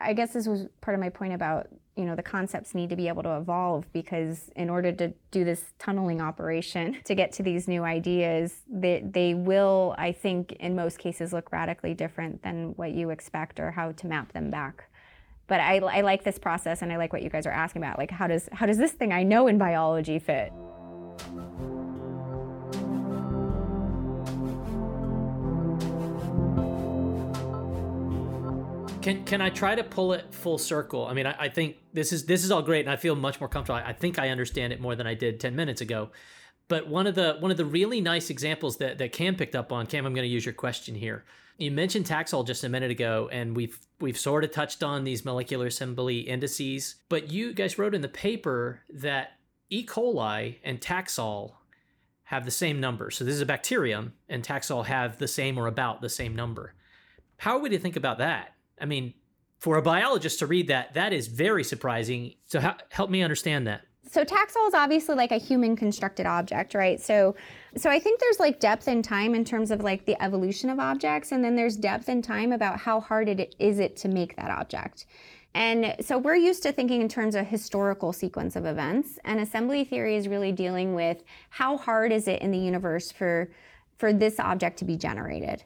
I guess this was part of my point about you know the concepts need to be able to evolve because in order to do this tunneling operation to get to these new ideas they, they will i think in most cases look radically different than what you expect or how to map them back. But I, I like this process and i like what you guys are asking about. Like how does how does this thing i know in biology fit Can can I try to pull it full circle? I mean, I, I think this is this is all great, and I feel much more comfortable. I, I think I understand it more than I did ten minutes ago. But one of the one of the really nice examples that that Cam picked up on, Cam, I'm going to use your question here. You mentioned Taxol just a minute ago, and we've we've sort of touched on these molecular assembly indices. But you guys wrote in the paper that E. coli and Taxol have the same number. So this is a bacterium, and Taxol have the same or about the same number. How are we to think about that? I mean, for a biologist to read that, that is very surprising. So help me understand that. So Taxol is obviously like a human constructed object, right? So so I think there's like depth in time in terms of like the evolution of objects and then there's depth in time about how hard it is it to make that object. And so we're used to thinking in terms of historical sequence of events and assembly theory is really dealing with how hard is it in the universe for for this object to be generated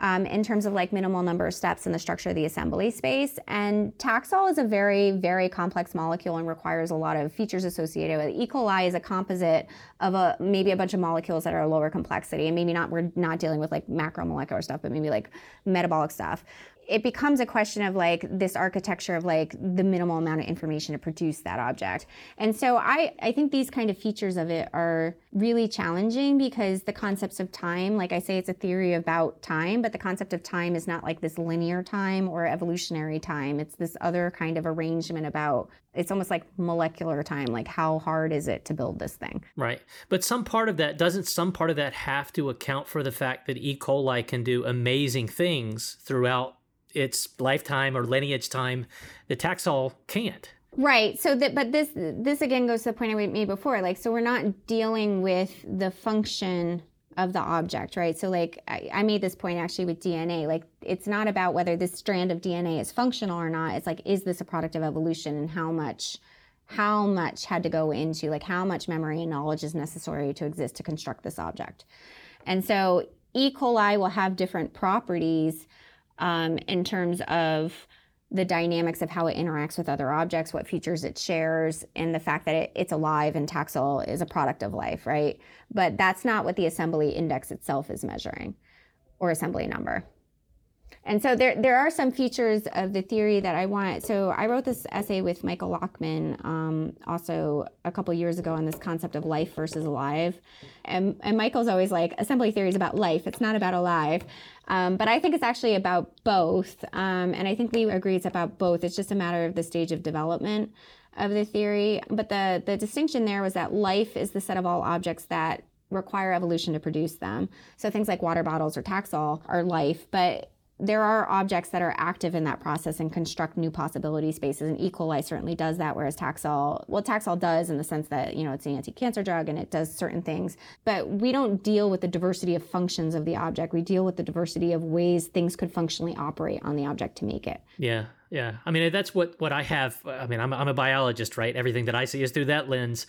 um, in terms of like minimal number of steps in the structure of the assembly space. And Taxol is a very, very complex molecule and requires a lot of features associated with it. E. coli is a composite of a maybe a bunch of molecules that are lower complexity, and maybe not we're not dealing with like macromolecular stuff, but maybe like metabolic stuff it becomes a question of like this architecture of like the minimal amount of information to produce that object. And so I, I think these kind of features of it are really challenging because the concepts of time, like I say, it's a theory about time, but the concept of time is not like this linear time or evolutionary time. It's this other kind of arrangement about it's almost like molecular time like how hard is it to build this thing right but some part of that doesn't some part of that have to account for the fact that e coli can do amazing things throughout its lifetime or lineage time the taxol can't. Right so that but this this again goes to the point i made before like so we're not dealing with the function of the object right? So like I, I made this point actually with dna like it's not about whether this strand of dna is functional or not it's like is this a product of evolution and how much how much had to go into like how much memory and knowledge is necessary to exist to construct this object. And so e. coli will have different properties um, in terms of the dynamics of how it interacts with other objects, what features it shares, and the fact that it, it's alive and Taxol is a product of life, right? But that's not what the assembly index itself is measuring or assembly number. And so there, there are some features of the theory that I want. So I wrote this essay with Michael Lachmann um, also a couple years ago, on this concept of life versus alive. And, and Michael's always like, assembly theory is about life; it's not about alive. Um, but I think it's actually about both. Um, and I think we agree it's about both. It's just a matter of the stage of development of the theory. But the the distinction there was that life is the set of all objects that require evolution to produce them. So things like water bottles or Taxol are life, but there are objects that are active in that process and construct new possibility spaces. And E. coli certainly does that, whereas Taxol, well, Taxol does in the sense that, you know, it's an anti-cancer drug and it does certain things. But we don't deal with the diversity of functions of the object. We deal with the diversity of ways things could functionally operate on the object to make it. Yeah, yeah. I mean, that's what, what I have. I mean, I'm, I'm a biologist, right? Everything that I see is through that lens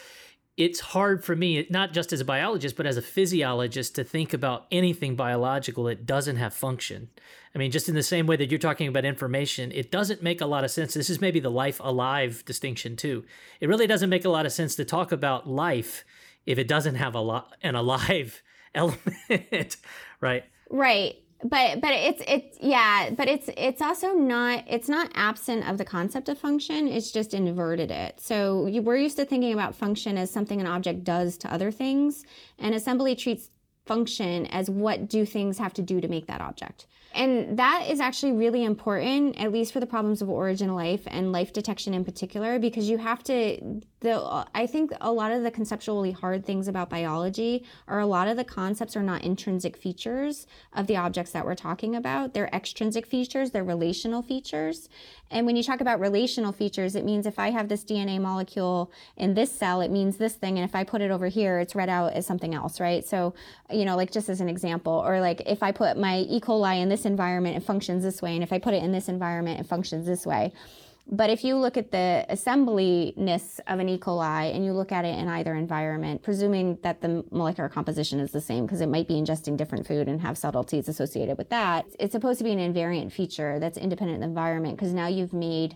it's hard for me, not just as a biologist, but as a physiologist, to think about anything biological that doesn't have function. I mean, just in the same way that you're talking about information, it doesn't make a lot of sense. This is maybe the life alive distinction too. It really doesn't make a lot of sense to talk about life if it doesn't have a lot an alive element, right? Right but but it's it's yeah but it's it's also not it's not absent of the concept of function it's just inverted it so you, we're used to thinking about function as something an object does to other things and assembly treats function as what do things have to do to make that object and that is actually really important, at least for the problems of origin life and life detection in particular, because you have to. The I think a lot of the conceptually hard things about biology are a lot of the concepts are not intrinsic features of the objects that we're talking about. They're extrinsic features. They're relational features. And when you talk about relational features, it means if I have this DNA molecule in this cell, it means this thing. And if I put it over here, it's read out as something else, right? So, you know, like just as an example, or like if I put my E. coli in this environment, it functions this way. And if I put it in this environment, it functions this way. But if you look at the assembliness of an E. coli and you look at it in either environment, presuming that the molecular composition is the same, because it might be ingesting different food and have subtleties associated with that, it's supposed to be an invariant feature that's independent of the environment, because now you've made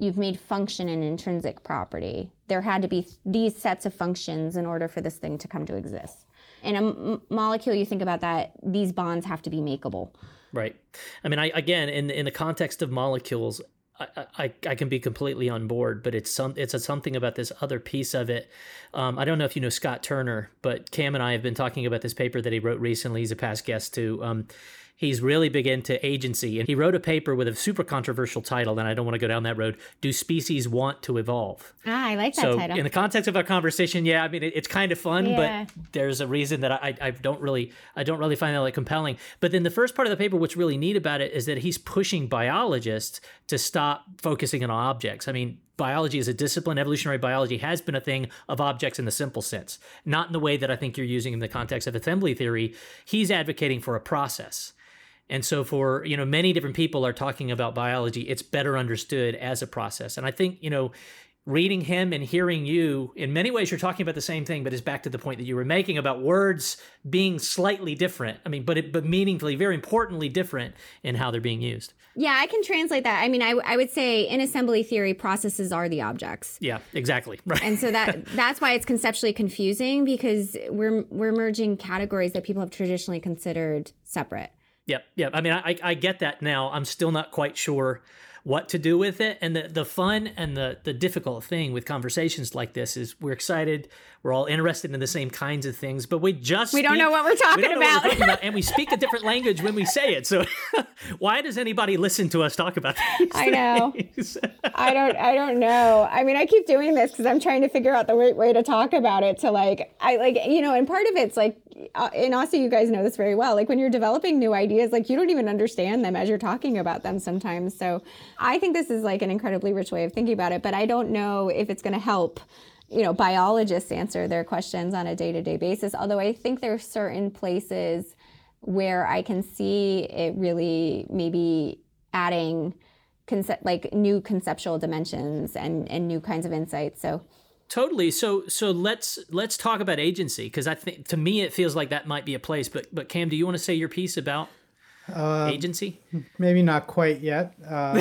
you've made function an intrinsic property. There had to be these sets of functions in order for this thing to come to exist. In a m- molecule, you think about that; these bonds have to be makeable. Right. I mean, I again, in in the context of molecules, I, I, can be completely on board, but it's some it's a, something about this other piece of it. Um, I don't know if you know Scott Turner, but Cam and I have been talking about this paper that he wrote recently. He's a past guest too. Um, he's really big into agency. And he wrote a paper with a super controversial title, and I don't want to go down that road. Do species want to evolve? Ah, I like that so title. In the context of our conversation, yeah, I mean it, it's kind of fun, yeah. but there's a reason that I, I don't really I don't really find that like compelling. But then the first part of the paper, what's really neat about it is that he's pushing biologists to stop focusing on objects. I mean, biology as a discipline, evolutionary biology has been a thing of objects in the simple sense, not in the way that I think you're using in the context of assembly theory. He's advocating for a process. And so for, you know, many different people are talking about biology, it's better understood as a process. And I think, you know, reading him and hearing you, in many ways you're talking about the same thing, but it's back to the point that you were making about words being slightly different. I mean, but it, but meaningfully, very importantly different in how they're being used. Yeah, I can translate that. I mean, I, I would say in assembly theory, processes are the objects. Yeah, exactly. Right. And so that that's why it's conceptually confusing because we're we're merging categories that people have traditionally considered separate. Yep, yep. I mean, I, I get that now. I'm still not quite sure what to do with it. And the, the fun and the, the difficult thing with conversations like this is we're excited. We're all interested in the same kinds of things, but we just we don't know what we're talking, about. We're talking about. And we speak a different language when we say it. So why does anybody listen to us talk about these I know. I don't I don't know. I mean, I keep doing this because I'm trying to figure out the right way to talk about it to like I like you know, and part of it's like Uh, and also you guys know this very well. Like when you're developing new ideas, like you don't even understand them as you're talking about them sometimes. So I think this is like an incredibly rich way of thinking about it, but I don't know if it's going to help you know biologists answer their questions on a day-to-day basis although i think there are certain places where i can see it really maybe adding concept like new conceptual dimensions and and new kinds of insights so totally so so let's let's talk about agency because i think to me it feels like that might be a place but but cam do you want to say your piece about uh, agency? Maybe not quite yet. Um,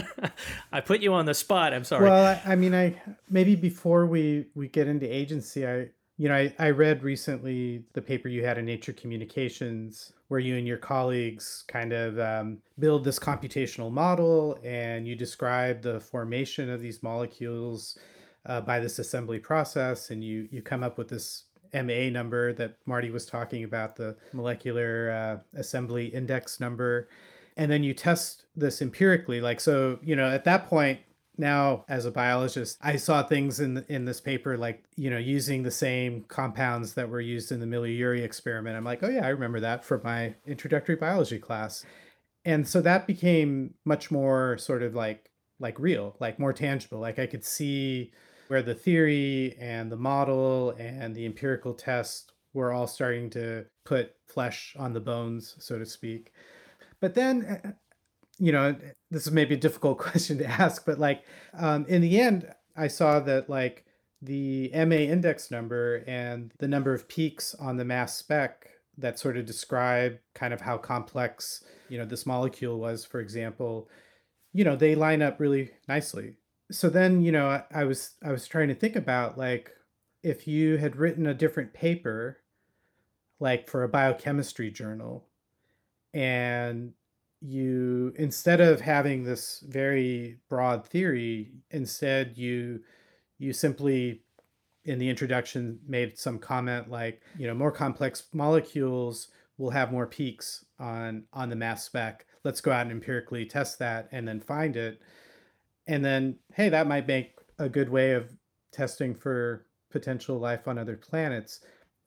I put you on the spot. I'm sorry. Well, I, I, mean, I maybe before we we get into agency, I You know, I, I read recently the paper you had in Nature Communications where you and your colleagues kind of um, build this computational model and you describe the formation of these molecules uh, by this assembly process and you you come up with this MA number that Marty was talking about, the molecular uh, assembly index number. And then you test this empirically. Like, so, you know, at that point, now as a biologist i saw things in in this paper like you know using the same compounds that were used in the Miller-Urey experiment i'm like oh yeah i remember that from my introductory biology class and so that became much more sort of like like real like more tangible like i could see where the theory and the model and the empirical test were all starting to put flesh on the bones so to speak but then you know, this is maybe a difficult question to ask, but like um, in the end, I saw that like the MA index number and the number of peaks on the mass spec that sort of describe kind of how complex, you know, this molecule was, for example, you know, they line up really nicely. So then, you know, I was I was trying to think about like if you had written a different paper like for a biochemistry journal and you instead of having this very broad theory instead you you simply in the introduction made some comment like you know more complex molecules will have more peaks on on the mass spec. Let's go out and empirically test that and then find it and then hey that might make a good way of testing for potential life on other planets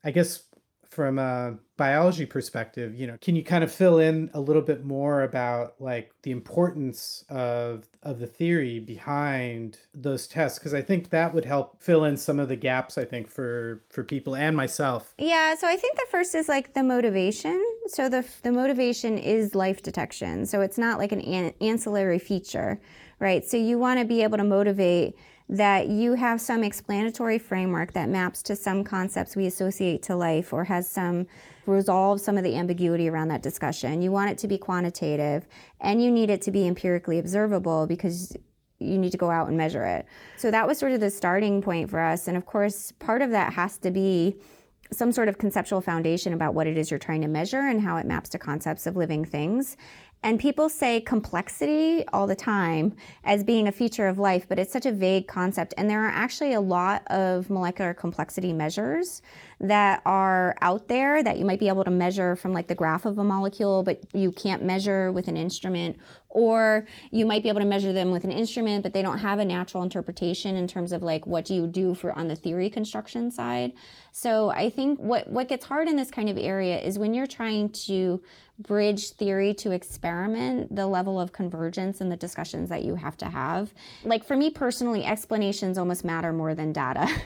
i guess from a biology perspective, you know, can you kind of fill in a little bit more about like the importance of of the theory behind those tests because I think that would help fill in some of the gaps I think for for people and myself. Yeah, so I think the first is like the motivation. So the the motivation is life detection. So it's not like an, an ancillary feature, right? So you want to be able to motivate that you have some explanatory framework that maps to some concepts we associate to life or has some resolve some of the ambiguity around that discussion. You want it to be quantitative and you need it to be empirically observable because you need to go out and measure it. So that was sort of the starting point for us. And of course, part of that has to be some sort of conceptual foundation about what it is you're trying to measure and how it maps to concepts of living things. And people say complexity all the time as being a feature of life, but it's such a vague concept. And there are actually a lot of molecular complexity measures that are out there that you might be able to measure from like the graph of a molecule, but you can't measure with an instrument. Or you might be able to measure them with an instrument, but they don't have a natural interpretation in terms of like what do you do for on the theory construction side. So I think what, what gets hard in this kind of area is when you're trying to bridge theory to experiment, the level of convergence and the discussions that you have to have. Like for me personally, explanations almost matter more than data.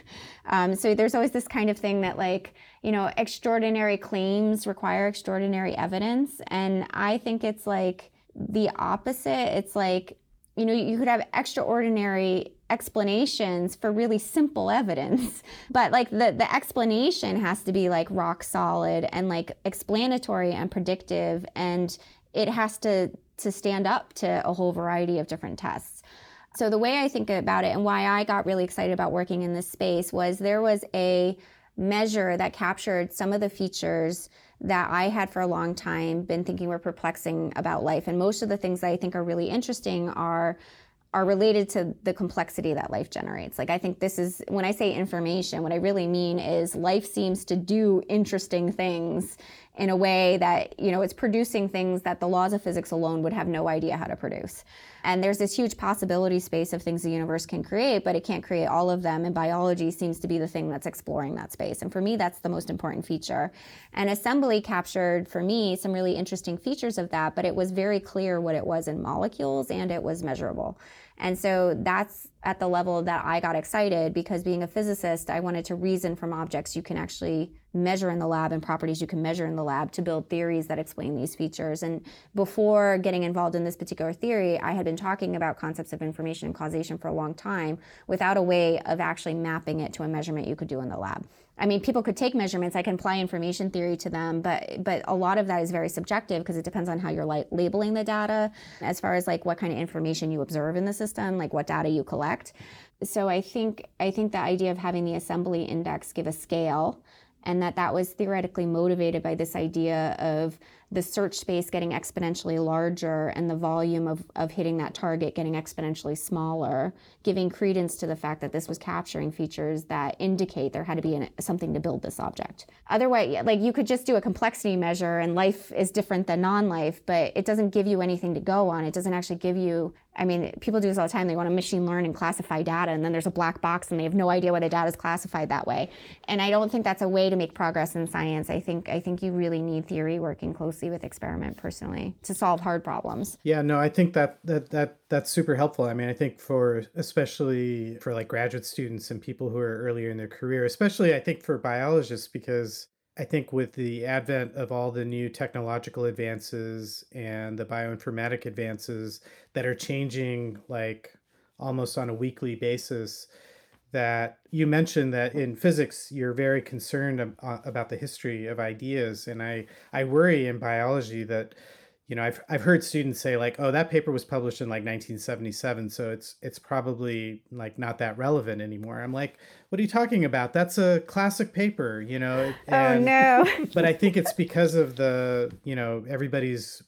Um, so there's always this kind of thing that, like, you know, extraordinary claims require extraordinary evidence. And I think it's like the opposite. It's like, you know, you could have extraordinary explanations for really simple evidence but like the the explanation has to be like rock solid and like explanatory and predictive and it has to to stand up to a whole variety of different tests so the way i think about it and why i got really excited about working in this space was there was a measure that captured some of the features that I had for a long time been thinking were perplexing about life. And most of the things that I think are really interesting are are related to the complexity that life generates. Like, I think this is when I say information, what I really mean is life seems to do interesting things in a way that, you know, it's producing things that the laws of physics alone would have no idea how to produce. And there's this huge possibility space of things the universe can create, but it can't create all of them. And biology seems to be the thing that's exploring that space. And for me, that's the most important feature. And assembly captured for me some really interesting features of that, but it was very clear what it was in molecules and it was measurable. And so that's at the level that I got excited because being a physicist, I wanted to reason from objects you can actually measure in the lab and properties you can measure in the lab to build theories that explain these features. And before getting involved in this particular theory, I had been talking about concepts of information and causation for a long time without a way of actually mapping it to a measurement you could do in the lab. I mean, people could take measurements. I can apply information theory to them, but but a lot of that is very subjective because it depends on how you're like labeling the data, as far as like what kind of information you observe in the system, like what data you collect. So I think I think the idea of having the assembly index give a scale and that that was theoretically motivated by this idea of the search space getting exponentially larger and the volume of, of hitting that target getting exponentially smaller, giving credence to the fact that this was capturing features that indicate there had to be an, something to build this object. Otherwise, like you could just do a complexity measure and life is different than non life, but it doesn't give you anything to go on. It doesn't actually give you I mean, people do this all the time. They want to machine learn and classify data, and then there's a black box, and they have no idea why the data is classified that way. And I don't think that's a way to make progress in science. I think I think you really need theory working closely with experiment, personally, to solve hard problems. Yeah, no, I think that that that that's super helpful. I mean, I think for especially for like graduate students and people who are earlier in their career, especially I think for biologists because I think with the advent of all the new technological advances and the bioinformatic advances that are changing like almost on a weekly basis, that you mentioned that in physics you're very concerned uh, about the history of ideas, and I I worry in biology that you know I've I've heard students say like oh that paper was published in like 1977 so it's it's probably like not that relevant anymore. I'm like what are you talking about? That's a classic paper, you know. Oh, and, oh no. but I think it's because of the, you know, everybody's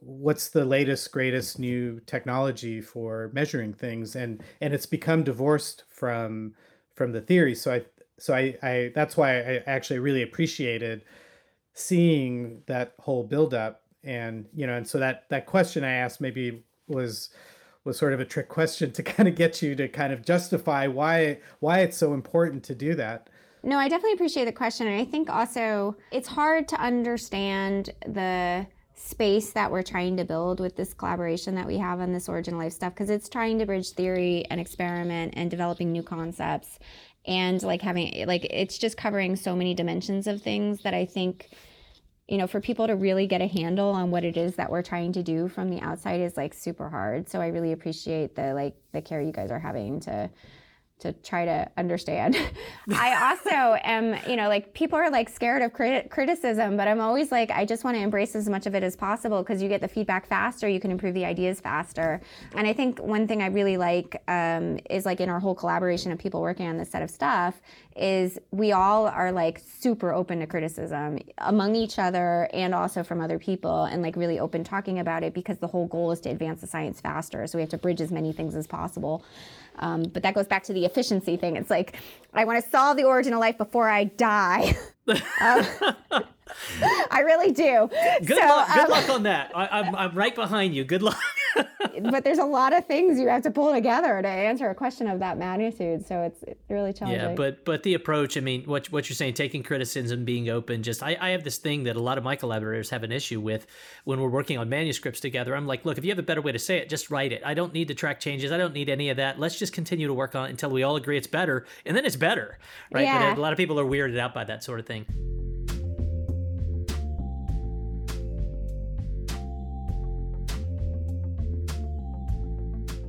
what's the latest greatest new technology for measuring things and and it's become divorced from from the theory. So I so I I that's why I actually really appreciated seeing that whole buildup and you know and so that that question i asked maybe was was sort of a trick question to kind of get you to kind of justify why why it's so important to do that. No i definitely appreciate the question and i think also it's hard to understand the space that we're trying to build with this collaboration that we have on this origin life stuff because it's trying to bridge theory and experiment and developing new concepts and like having like it's just covering so many dimensions of things that i think you know, for people to really get a handle on what it is that we're trying to do from the outside is like super hard. So I really appreciate the like the care you guys are having to to try to understand. I also am, you know, like people are like scared of crit- criticism, but I'm always like, I just want to embrace as much of it as possible because you get the feedback faster, you can improve the ideas faster. And I think one thing I really like um, is like in our whole collaboration of people working on this set of stuff is we all are like super open to criticism among each other and also from other people and like really open talking about it because the whole goal is to advance the science faster. So we have to bridge as many things as possible. Um, but that goes back to the efficiency thing. It's like, I want to solve the origin of life before I die. um, I really do. Good so, luck. Good um, luck on that. I, I'm, I'm right behind you. Good luck. but there's a lot of things you have to pull together to answer a question of that magnitude. So it's, it's really challenging. Yeah, but but the approach. I mean, what what you're saying, taking criticism, being open. Just I, I have this thing that a lot of my collaborators have an issue with when we're working on manuscripts together. I'm like, look, if you have a better way to say it, just write it. I don't need to track changes. I don't need any of that. Let's just continue to work on it until we all agree it's better, and then it's better, right? Yeah. But a lot of people are weirded out by that sort of thing.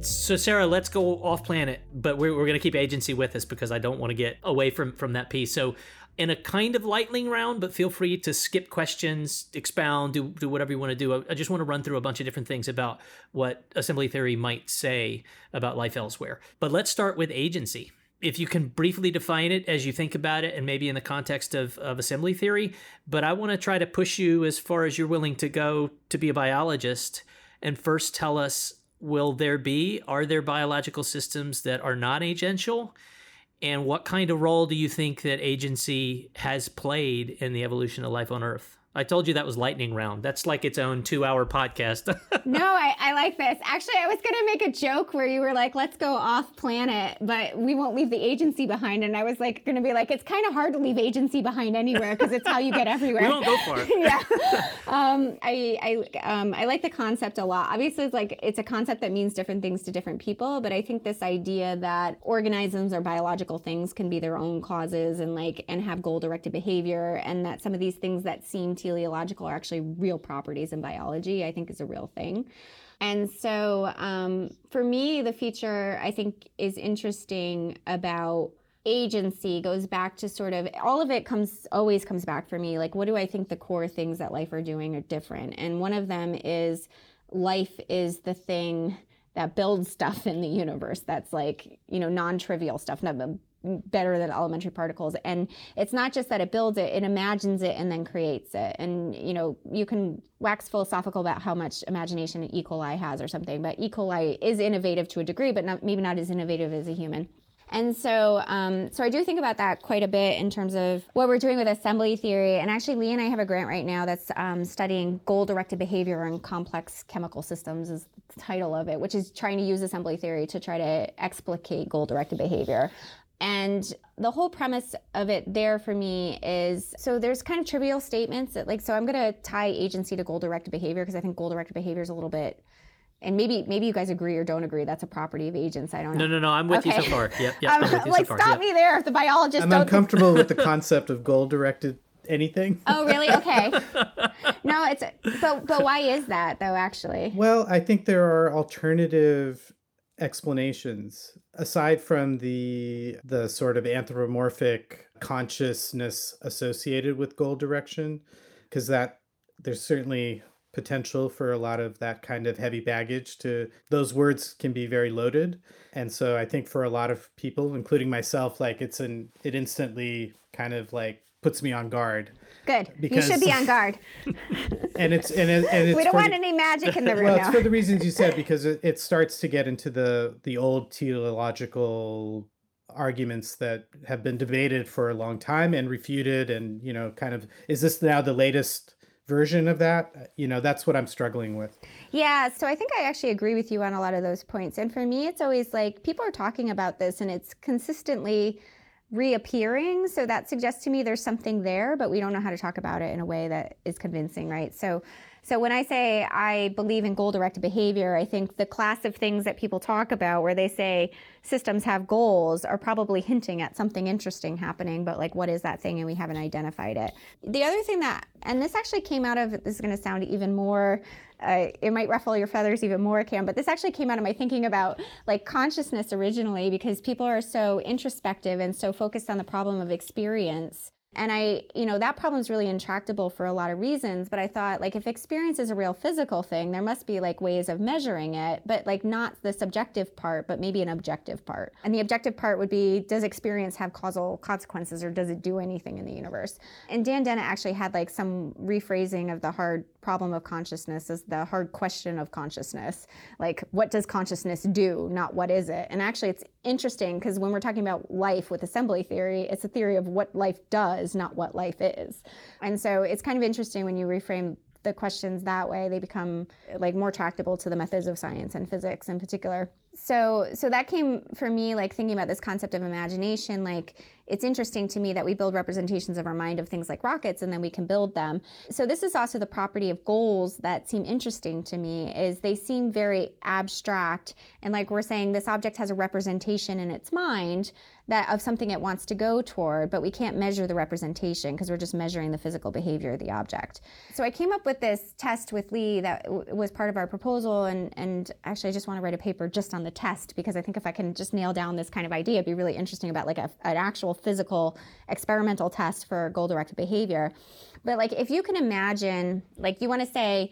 So Sara, let's go off planet, but we're, we're going to keep agency with us because I don't want to get away from from that piece. So, in a kind of lightning round, but feel free to skip questions, expound, do do whatever you want to do. I, I just want to run through a bunch of different things about what assembly theory might say about life elsewhere. But let's start with agency. If you can briefly define it as you think about it, and maybe in the context of, of assembly theory, but I want to try to push you as far as you're willing to go to be a biologist and first tell us will there be? Are there biological systems that are not agential? And what kind of role do you think that agency has played in the evolution of life on Earth? I told you that was lightning round. That's like its own two hour podcast. no, I, I like this. Actually, I was going to make a joke where you were like, let's go off planet, but we won't leave the agency behind. And I was like, going to be like, it's kind of hard to leave agency behind anywhere because it's how you get everywhere. we won't go far. yeah. Um, I, I, um, I like the concept a lot. Obviously, it's like, it's a concept that means different things to different people. But I think this idea that organisms or biological things can be their own causes and like, and have goal directed behavior and that some of these things that seem teleological are actually real properties in biology, I think is a real thing. And so um, for me, the feature I think is interesting about agency goes back to sort of all of it comes always comes back for me like what do i think the core things that life are doing are different and one of them is life is the thing that builds stuff in the universe that's like you know non-trivial stuff better than elementary particles and it's not just that it builds it it imagines it and then creates it and you know you can wax philosophical about how much imagination e coli has or something but e coli is innovative to a degree but not, maybe not as innovative as a human and so, um, so I do think about that quite a bit in terms of what we're doing with assembly theory. And actually, Lee and I have a grant right now that's um, studying goal-directed behavior in complex chemical systems. Is the title of it, which is trying to use assembly theory to try to explicate goal-directed behavior. And the whole premise of it there for me is so there's kind of trivial statements that like so I'm going to tie agency to goal directed behavior because I think goal directed behavior is a little bit and maybe maybe you guys agree or don't agree that's a property of agents i don't know. no no no i'm with okay. you so far. Yep, yep um, like so stop yep. me there if the biologist i'm uncomfortable with the concept of goal directed anything. Oh really? Okay. No it's but but why is that though actually? Well i think there are alternative explanations aside from the the sort of anthropomorphic consciousness associated with goal direction because that there's certainly potential for a lot of that kind of heavy baggage to those words can be very loaded. And so i think for a lot of people including myself like it's an it instantly kind of like puts me on guard Good. Because, you should be on guard. and it's and, it, and it's we don't want the, any magic in the room. Well, now. it's for the reasons you said because it, it starts to get into the the old teleological arguments that have been debated for a long time and refuted and you know kind of is this now the latest version of that you know that's what i'm struggling with yeah so i think i actually agree with you on a lot of those points and for me it's always like people are talking about this and it's consistently reappearing. So that suggests to me there's something there, but we don't know how to talk about it in a way that is convincing, right? So so when I say I believe in goal directed behavior, I think the class of things that people talk about where they say systems have goals are probably hinting at something interesting happening, but like what is that thing and we haven't identified it. The other thing that and this actually came out of this is going to sound even more uh, it might ruffle your feathers even more, Cam. But this actually came out of my thinking about like consciousness originally because people are so introspective and so focused on the problem of experience and I, you know, that problem is really intractable for a lot of reasons. But I thought, like, if experience is a real physical thing, there must be like ways of measuring it, but like not the subjective part, but maybe an objective part. And the objective part would be does experience have causal consequences or does it do anything in the universe? And Dan Dennett actually had like some rephrasing of the hard problem of consciousness is the hard question of consciousness. Like, what does consciousness do, not what is it? And actually, it's interesting because when we're talking about life with assembly theory, it's a theory of what life does, not what life is. And so it's kind of interesting when you reframe the questions that way they become like more tractable to the methods of science and physics in particular so so that came for me like thinking about this concept of imagination like it's interesting to me that we build representations of our mind of things like rockets and then we can build them. So this is also the property of goals that seem interesting to me is they seem very abstract. And like we're saying this object has a representation in its mind that of something it wants to go toward but we can't measure the representation because we're just measuring the physical behavior of the object. So i came up with this test with lee that w- was part of our proposal and and actually i just want to write a paper just on the test because i think if i can just nail down this kind of idea it'd be really interesting about like a, an actual physical experimental test for goal directed behavior. But like if you can imagine, like you want to say,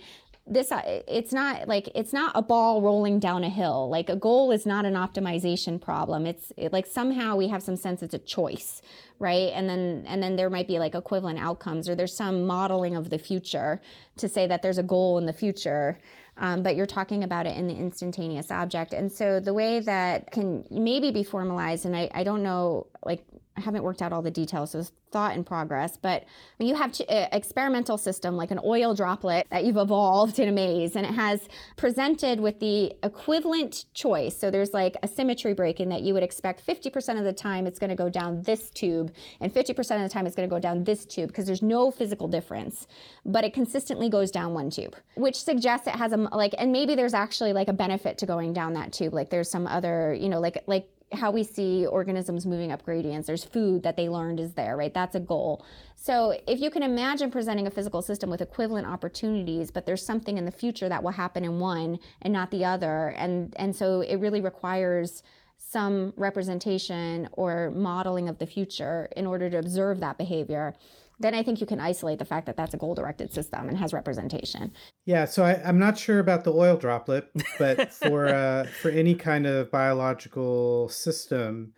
this uh, it's not like it's not a ball rolling down a hill. Like a goal is not an optimization problem. It's it, like somehow we have some sense it's a choice right? And then and then there might be like equivalent outcomes or there's some modeling of the future to say that there's a goal in the future um, but you're talking about it in the instantaneous object. And so the way that can maybe be formalized and I, I don't know like I haven't worked out all the details, so it's thought in progress. But when you have an uh, experimental system like an oil droplet that you've evolved in a maze, and it has presented with the equivalent choice. So there's like a symmetry breaking that you would expect 50% of the time it's going to go down this tube, and 50% of the time it's going to go down this tube because there's no physical difference, but it consistently goes down one tube, which suggests it has a like, and maybe there's actually like a benefit to going down that tube. Like there's some other, you know, like like how we see organisms moving up gradients. There's food that they learned is there, right? That's a goal. So if you can imagine presenting a physical system with equivalent opportunities, but there's something in the future that will happen in one and not the other, and and so it really requires some representation or modeling of the future in order to observe that behavior then I think you can isolate the fact that that's a goal directed system and has representation. Yeah, so I, am not sure about the oil droplet, but for uh, for any kind of biological system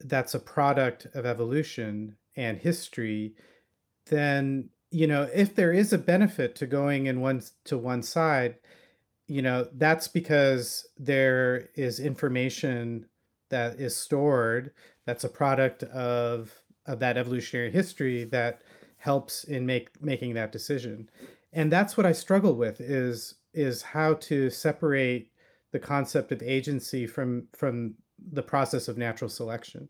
that's a product of evolution and history, then you know if there is a benefit to going in one to one side, you know that's because there is information that is stored that's a product of of that evolutionary history that helps in make making that decision. And that's what i struggle with is is how to separate the concept of agency from from the process of natural selection.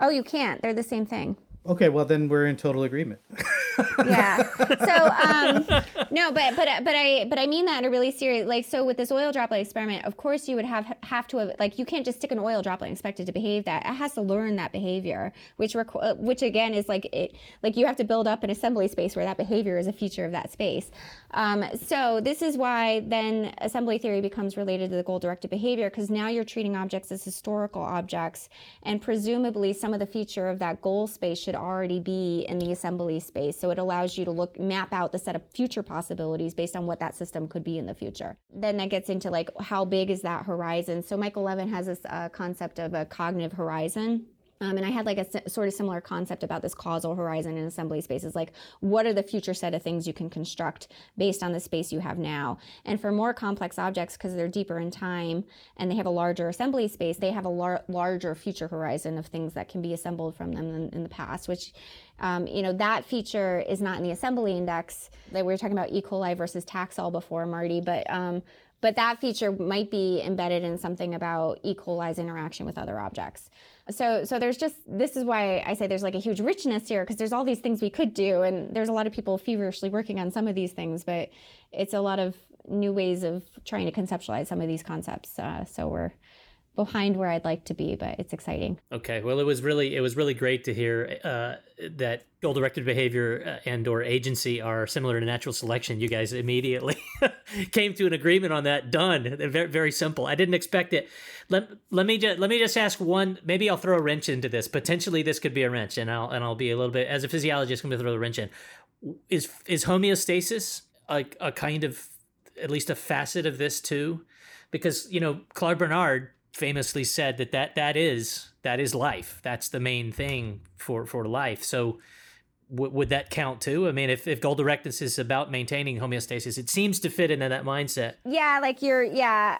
Oh you can't. They're the same thing. Okay well then we're in total agreement yeah. So um, no, but but but I but I mean that in a really serious like so with this oil droplet experiment, of course you would have have to have like you can't just stick an oil droplet and expect it to behave that. It has to learn that behavior, which requ- which again is like it like you have to build up an assembly space where that behavior is a feature of that space. Um, so this is why then assembly theory becomes related to the goal directed behavior because now you're treating objects as historical objects, and presumably some of the feature of that goal space should already be in the assembly space. So it allows you to look map out the set of future possibilities based on what that system could be in the future. Then that gets into like how big is that horizon? So Michael Levin has this uh, concept of a cognitive horizon um, and I had like a sort of similar concept about this causal horizon in assembly spaces. Like, what are the future set of things you can construct based on the space you have now? And for more complex objects, because they're deeper in time and they have a larger assembly space, they have a lar- larger future horizon of things that can be assembled from them in, in the past, which um, you know, that feature is not in the assembly index. That we were talking about E. coli versus Taxol before, Marty, but um, but that feature might be embedded in something about E. coli's interaction with other objects so so there's just this is why I say there's like a huge richness here because there's all these things we could do and there's a lot of people feverishly working on some of these things but it's a lot of new ways of trying to conceptualize some of these concepts. Uh, so we're behind where I'd like to be, but it's exciting. Okay, well, it was really it was really great to hear uh, that goal directed behavior uh, and or agency are similar to natural selection. You guys immediately came to an agreement on that. Done. Very very simple. I didn't expect it. Let let me just let me just ask one. Maybe I'll throw a wrench into this. Potentially, this could be a wrench, and I'll and I'll be a little bit as a physiologist. I'm going to throw the wrench in. Is is homeostasis a, a kind of at least a facet of this too? Because you know Claude Bernard famously said that that that is that is life. That's the main thing for for life. So w- would that count too? I mean, if if goal directness is about maintaining homeostasis, it seems to fit into that mindset. Yeah, like you're yeah.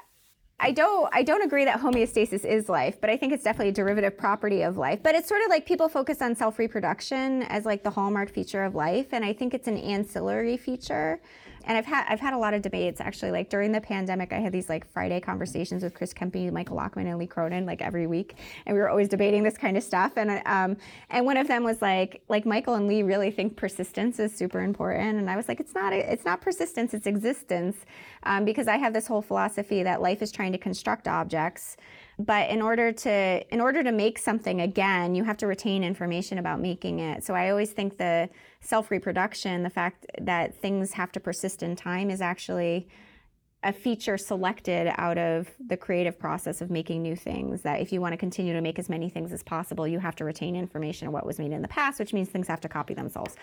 I don't I don't agree that homeostasis is life, but I think it's definitely a derivative property of life. But it's sort of like people focus on self-reproduction as like the hallmark feature of life, and I think it's an ancillary feature and I've had I've had a lot of debates actually. Like during the pandemic, I had these like Friday conversations with Chris Kempes, Michael Lachmann, and Lee Cronin like every week, and we were always debating this kind of stuff. And um, and one of them was like like Michael and Lee really think persistence is super important, and I was like, it's not it's not persistence, it's existence, um, because I have this whole philosophy that life is trying to construct objects but in order to in order to make something again you have to retain information about making it so i always think the self reproduction, the fact that things have to persist in time is actually a feature selected out of the creative process of making new things that if you want to continue to make as many things as possible you have to retain information of what was made in the past which means things have to copy themselves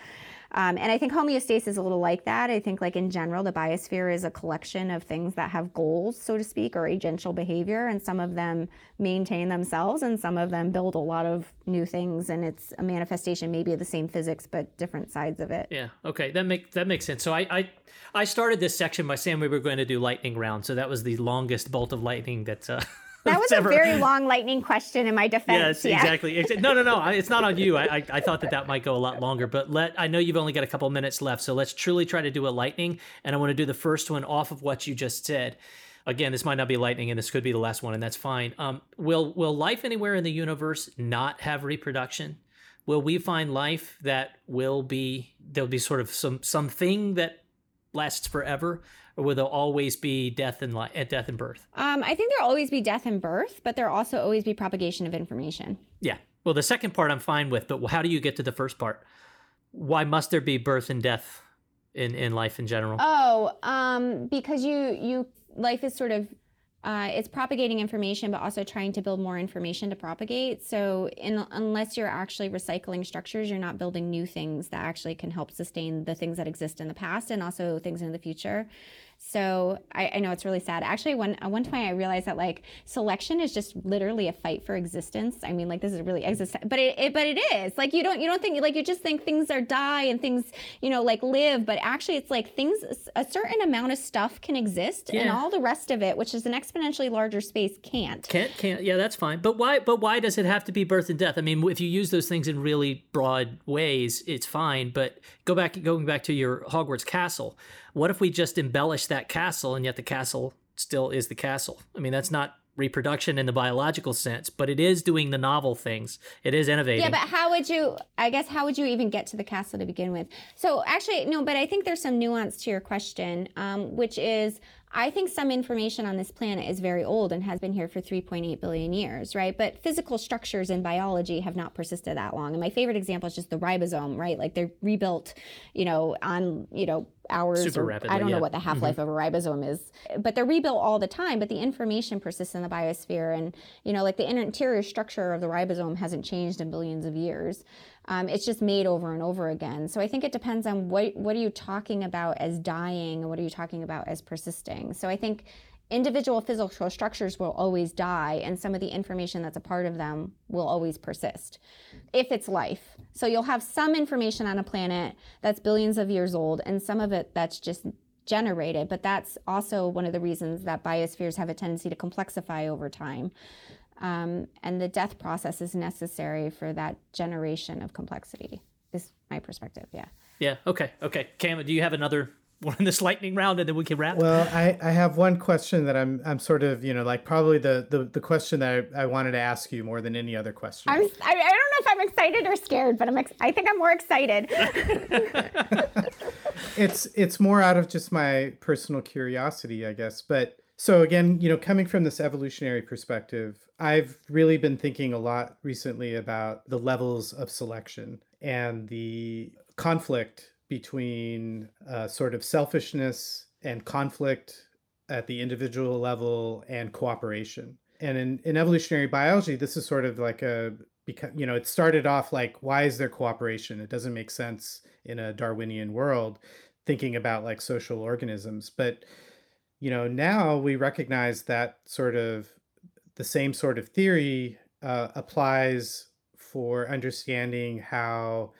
um, and I think homeostasis is a little like that. I think, like in general, the biosphere is a collection of things that have goals, so to speak, or agential behavior, and some of them maintain themselves, and some of them build a lot of new things, and it's a manifestation maybe of the same physics but different sides of it. Yeah. Okay. That make that makes sense. So I I, I started this section by saying we were going to do lightning round, so that was the longest bolt of lightning that. Uh, That was ever... a very long lightning question in my defense. Yes, yeah. exactly. No, no, no. It's not on you. I, I, I, thought that that might go a lot longer, but let I know you've only got a couple minutes left, so let's truly try to do a lightning. And I want to do the first one off of what you just said. Again, this might not be lightning, and this could be the last one, and that's fine. Um, will will life anywhere in the universe not have reproduction? Will we find life that will be there'll be sort of some something that lasts forever? or will there always be death and li- death and birth? Um, I think there'll always be death and birth, but there'll also always be propagation of information. Yeah. Well, the second part I'm fine with, but how do you get to the first part? Why must there be birth and death in in life in general? Oh, um, because you you life is sort of uh, it's propagating information, but also trying to build more information to propagate. So, in, unless you're actually recycling structures, you're not building new things that actually can help sustain the things that exist in the past and also things in the future. So I, I, know it's really sad. Actually, one at one point I realized that like selection is just literally a fight for existence. I mean, like this is really exist, but it, it, but it is like you don't you don't think like you just think things are die and things you know like live, but actually it's like things a certain amount of stuff can exist yeah. and all the rest of it, which is an exponentially larger space, can't. Can't can't yeah that's fine. But why but why does it have to be birth and death? I mean, if you use those things in really broad ways, it's fine. But go back going back to your Hogwarts castle what if we just embellish that castle and yet the castle still is the castle? I mean, that's not reproduction in the biological sense, but it is doing the novel things. It is innovating. Yeah, but how would you, I guess, how would you even get to the castle to begin with? So actually, no, but I think there's some nuance to your question, um, which is I think some information on this planet is very old and has been here for 3.8 billion years, right? But physical structures in biology have not persisted that long. And my favorite example is just the ribosome, right? Like they're rebuilt, you know, on, you know, hours Super or rapidly, I don't yeah. know what the half-life mm-hmm. of a ribosome is, but they're rebuilt all the time, but the information persists in the biosphere and, you know, like the interior structure of the ribosome hasn't changed in billions of years. Um, it's just made over and over again. So I think it depends on what what are you talking about as dying and what are you talking about as persisting. So I think individual physical structures will always die and some of the information that's a part of them will always persist if it's life. So you'll have some information on a planet that's billions of years old and some of it that's just generated, but that's also one of the reasons that biospheres have a tendency to complexify over time. Um, and the death process is necessary for that generation of complexity, is my perspective. Yeah. Yeah. Okay. Okay. Cam, do you have another one in this lightning round and then we can wrap? Well, I, I have one question that I'm I'm sort of, you know, like probably the the, the question that I, I wanted to ask you more than any other question. I'm, I, I don't know if I'm excited or scared, but I'm ex- I think I'm more excited. it's it's more out of just my personal curiosity, I guess. But so again, you know, coming from this evolutionary perspective, I've really been thinking a lot recently about the levels of selection and the conflict between uh, sort of selfishness and conflict at the individual level and cooperation. And in, in evolutionary biology, this is sort of like a because you know it started off like why is there cooperation? It doesn't make sense in a Darwinian world thinking about like social organisms, but you know now we recognize that sort of the same sort of theory uh, applies for understanding how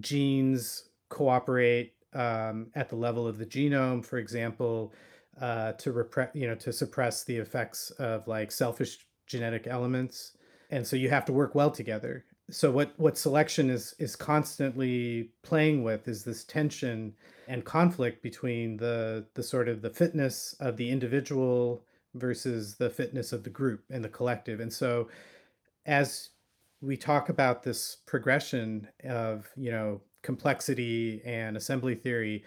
genes cooperate um, at the level of the genome, for example, uh, to repress, you know, to suppress the effects of like selfish genetic elements, and so you have to work well together. So what what selection is is constantly playing with is this tension and conflict between the the sort of the fitness of the individual versus the fitness of the group and the collective. And so as we talk about this progression of, you know, complexity and assembly theory,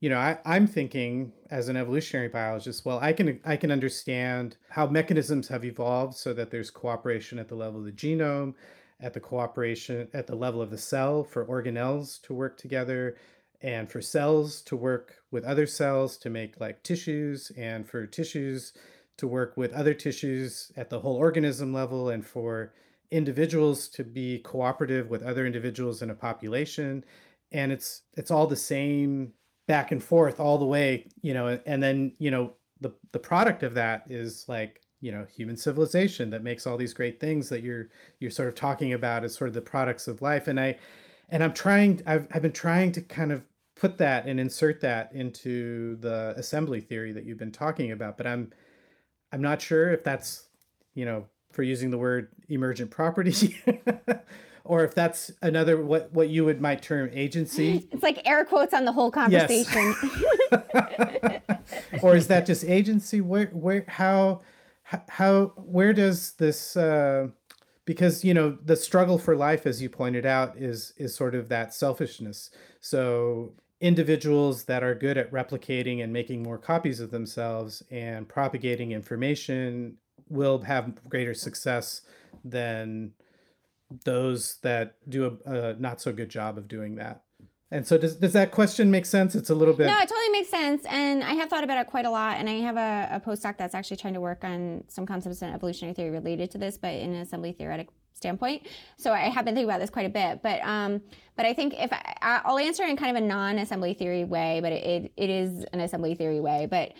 you know, I, I'm thinking as an evolutionary biologist, well, I can I can understand how mechanisms have evolved so that there's cooperation at the level of the genome, at the cooperation at the level of the cell for organelles to work together, and for cells to work with other cells to make like tissues, and for tissues to work with other tissues at the whole organism level and for individuals to be cooperative with other individuals in a population. And it's it's all the same back and forth all the way you know and then you know the the product of that is like you know human civilization that makes all these great things that you're you're sort of talking about as sort of the products of life and i and i'm trying i've, I've been trying to kind of put that and insert that into the assembly theory that you've been talking about but i'm I'm not sure if that's you know, for using the word emergent property. or if that's another what what you would might term agency. It's like air quotes on the whole conversation. Yes. or is that just agency? Where where how how where does this uh, because you know the struggle for life as you pointed out is is sort of that selfishness. So individuals that are good at replicating and making more copies of themselves and propagating information will have greater success than those that do a, a not so good job of doing that and so does, does that question make sense? It's a little bit. No, it totally makes sense. And I have thought about it quite a lot. And I have a, a postdoc that's actually trying to work on some concepts in evolutionary theory related to this, but in an assembly theoretic standpoint. So I have been thinking about this quite a bit. But um, but I think if I, will answer in kind of a non-assembly theory way, but it, it is an assembly theory way. But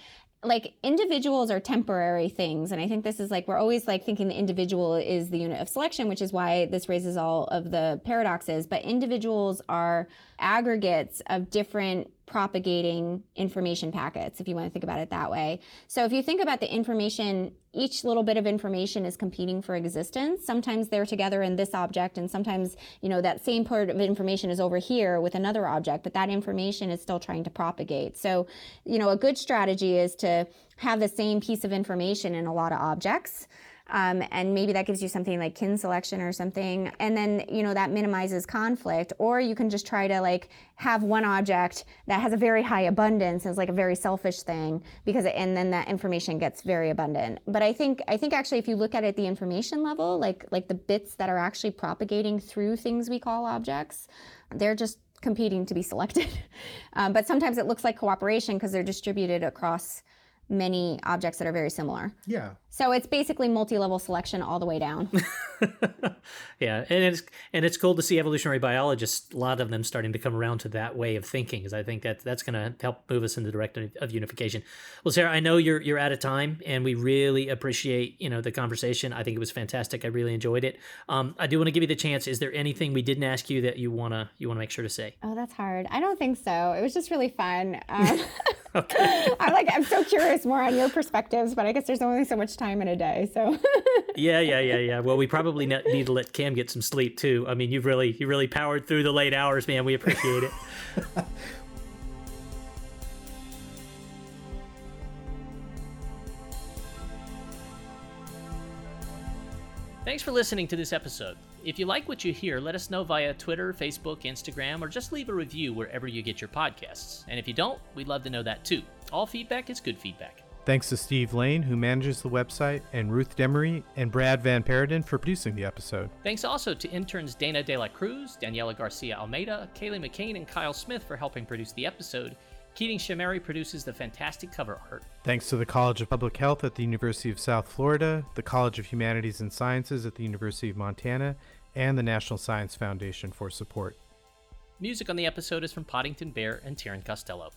like individuals are temporary things and i think this is like we're always like thinking the individual is the unit of selection which is why this raises all of the paradoxes but individuals are aggregates of different propagating information packets if you want to think about it that way. So if you think about the information each little bit of information is competing for existence. Sometimes they're together in this object and sometimes you know that same part of information is over here with another object but that information is still trying to propagate. So you know a good strategy is to have the same piece of information in a lot of objects um, and maybe that gives you something like kin selection or something. And then, you know, that minimizes conflict. Or you can just try to like have one object that has a very high abundance as like a very selfish thing because, and then that information gets very abundant. But I think, I think actually if you look at it the information level, like, like the bits that are actually propagating through things we call objects, they're just competing to be selected. um, but sometimes it looks like cooperation because they're distributed across many objects that are very similar. Yeah. So it's basically multi-level selection all the way down. yeah, and it's and it's cool to see evolutionary biologists, a lot of them starting to come around to that way of thinking, because I think that that's going to help move us in the direction of unification. Well, Sara, I know you're you're out of time, and we really appreciate you know the conversation. I think it was fantastic. I really enjoyed it. Um, I do want to give you the chance. Is there anything we didn't ask you that you wanna you wanna make sure to say? Oh, that's hard. I don't think so. It was just really fun. Um, okay. I'm like I'm so curious more on your perspectives, but I guess there's only so much time in a day. So yeah, yeah, yeah, yeah. Well, we probably need to let Cam get some sleep too. I mean, you've really you really powered through the late hours, man. We appreciate it. Thanks for listening to this episode. If you like what you hear, let us know via Twitter, Facebook, Instagram, or just leave a review wherever you get your podcasts. And if you don't, we'd love to know that too. All feedback is good feedback. Thanks to Steve Lane, who manages the website, and Ruth Demery and Brad Van Paradin for producing the episode. Thanks also to interns Dana De La Cruz, Daniela Garcia Almeida, Kaylee McCain, and Kyle Smith for helping produce the episode. Keating Shahmehri produces the fantastic cover art. Thanks to the College of Public Health at the University of South Florida, the College of Humanities and Sciences at the University of Montana, and the National Science Foundation for support. Music on the episode is from Poddington Bear and Taryn Costello.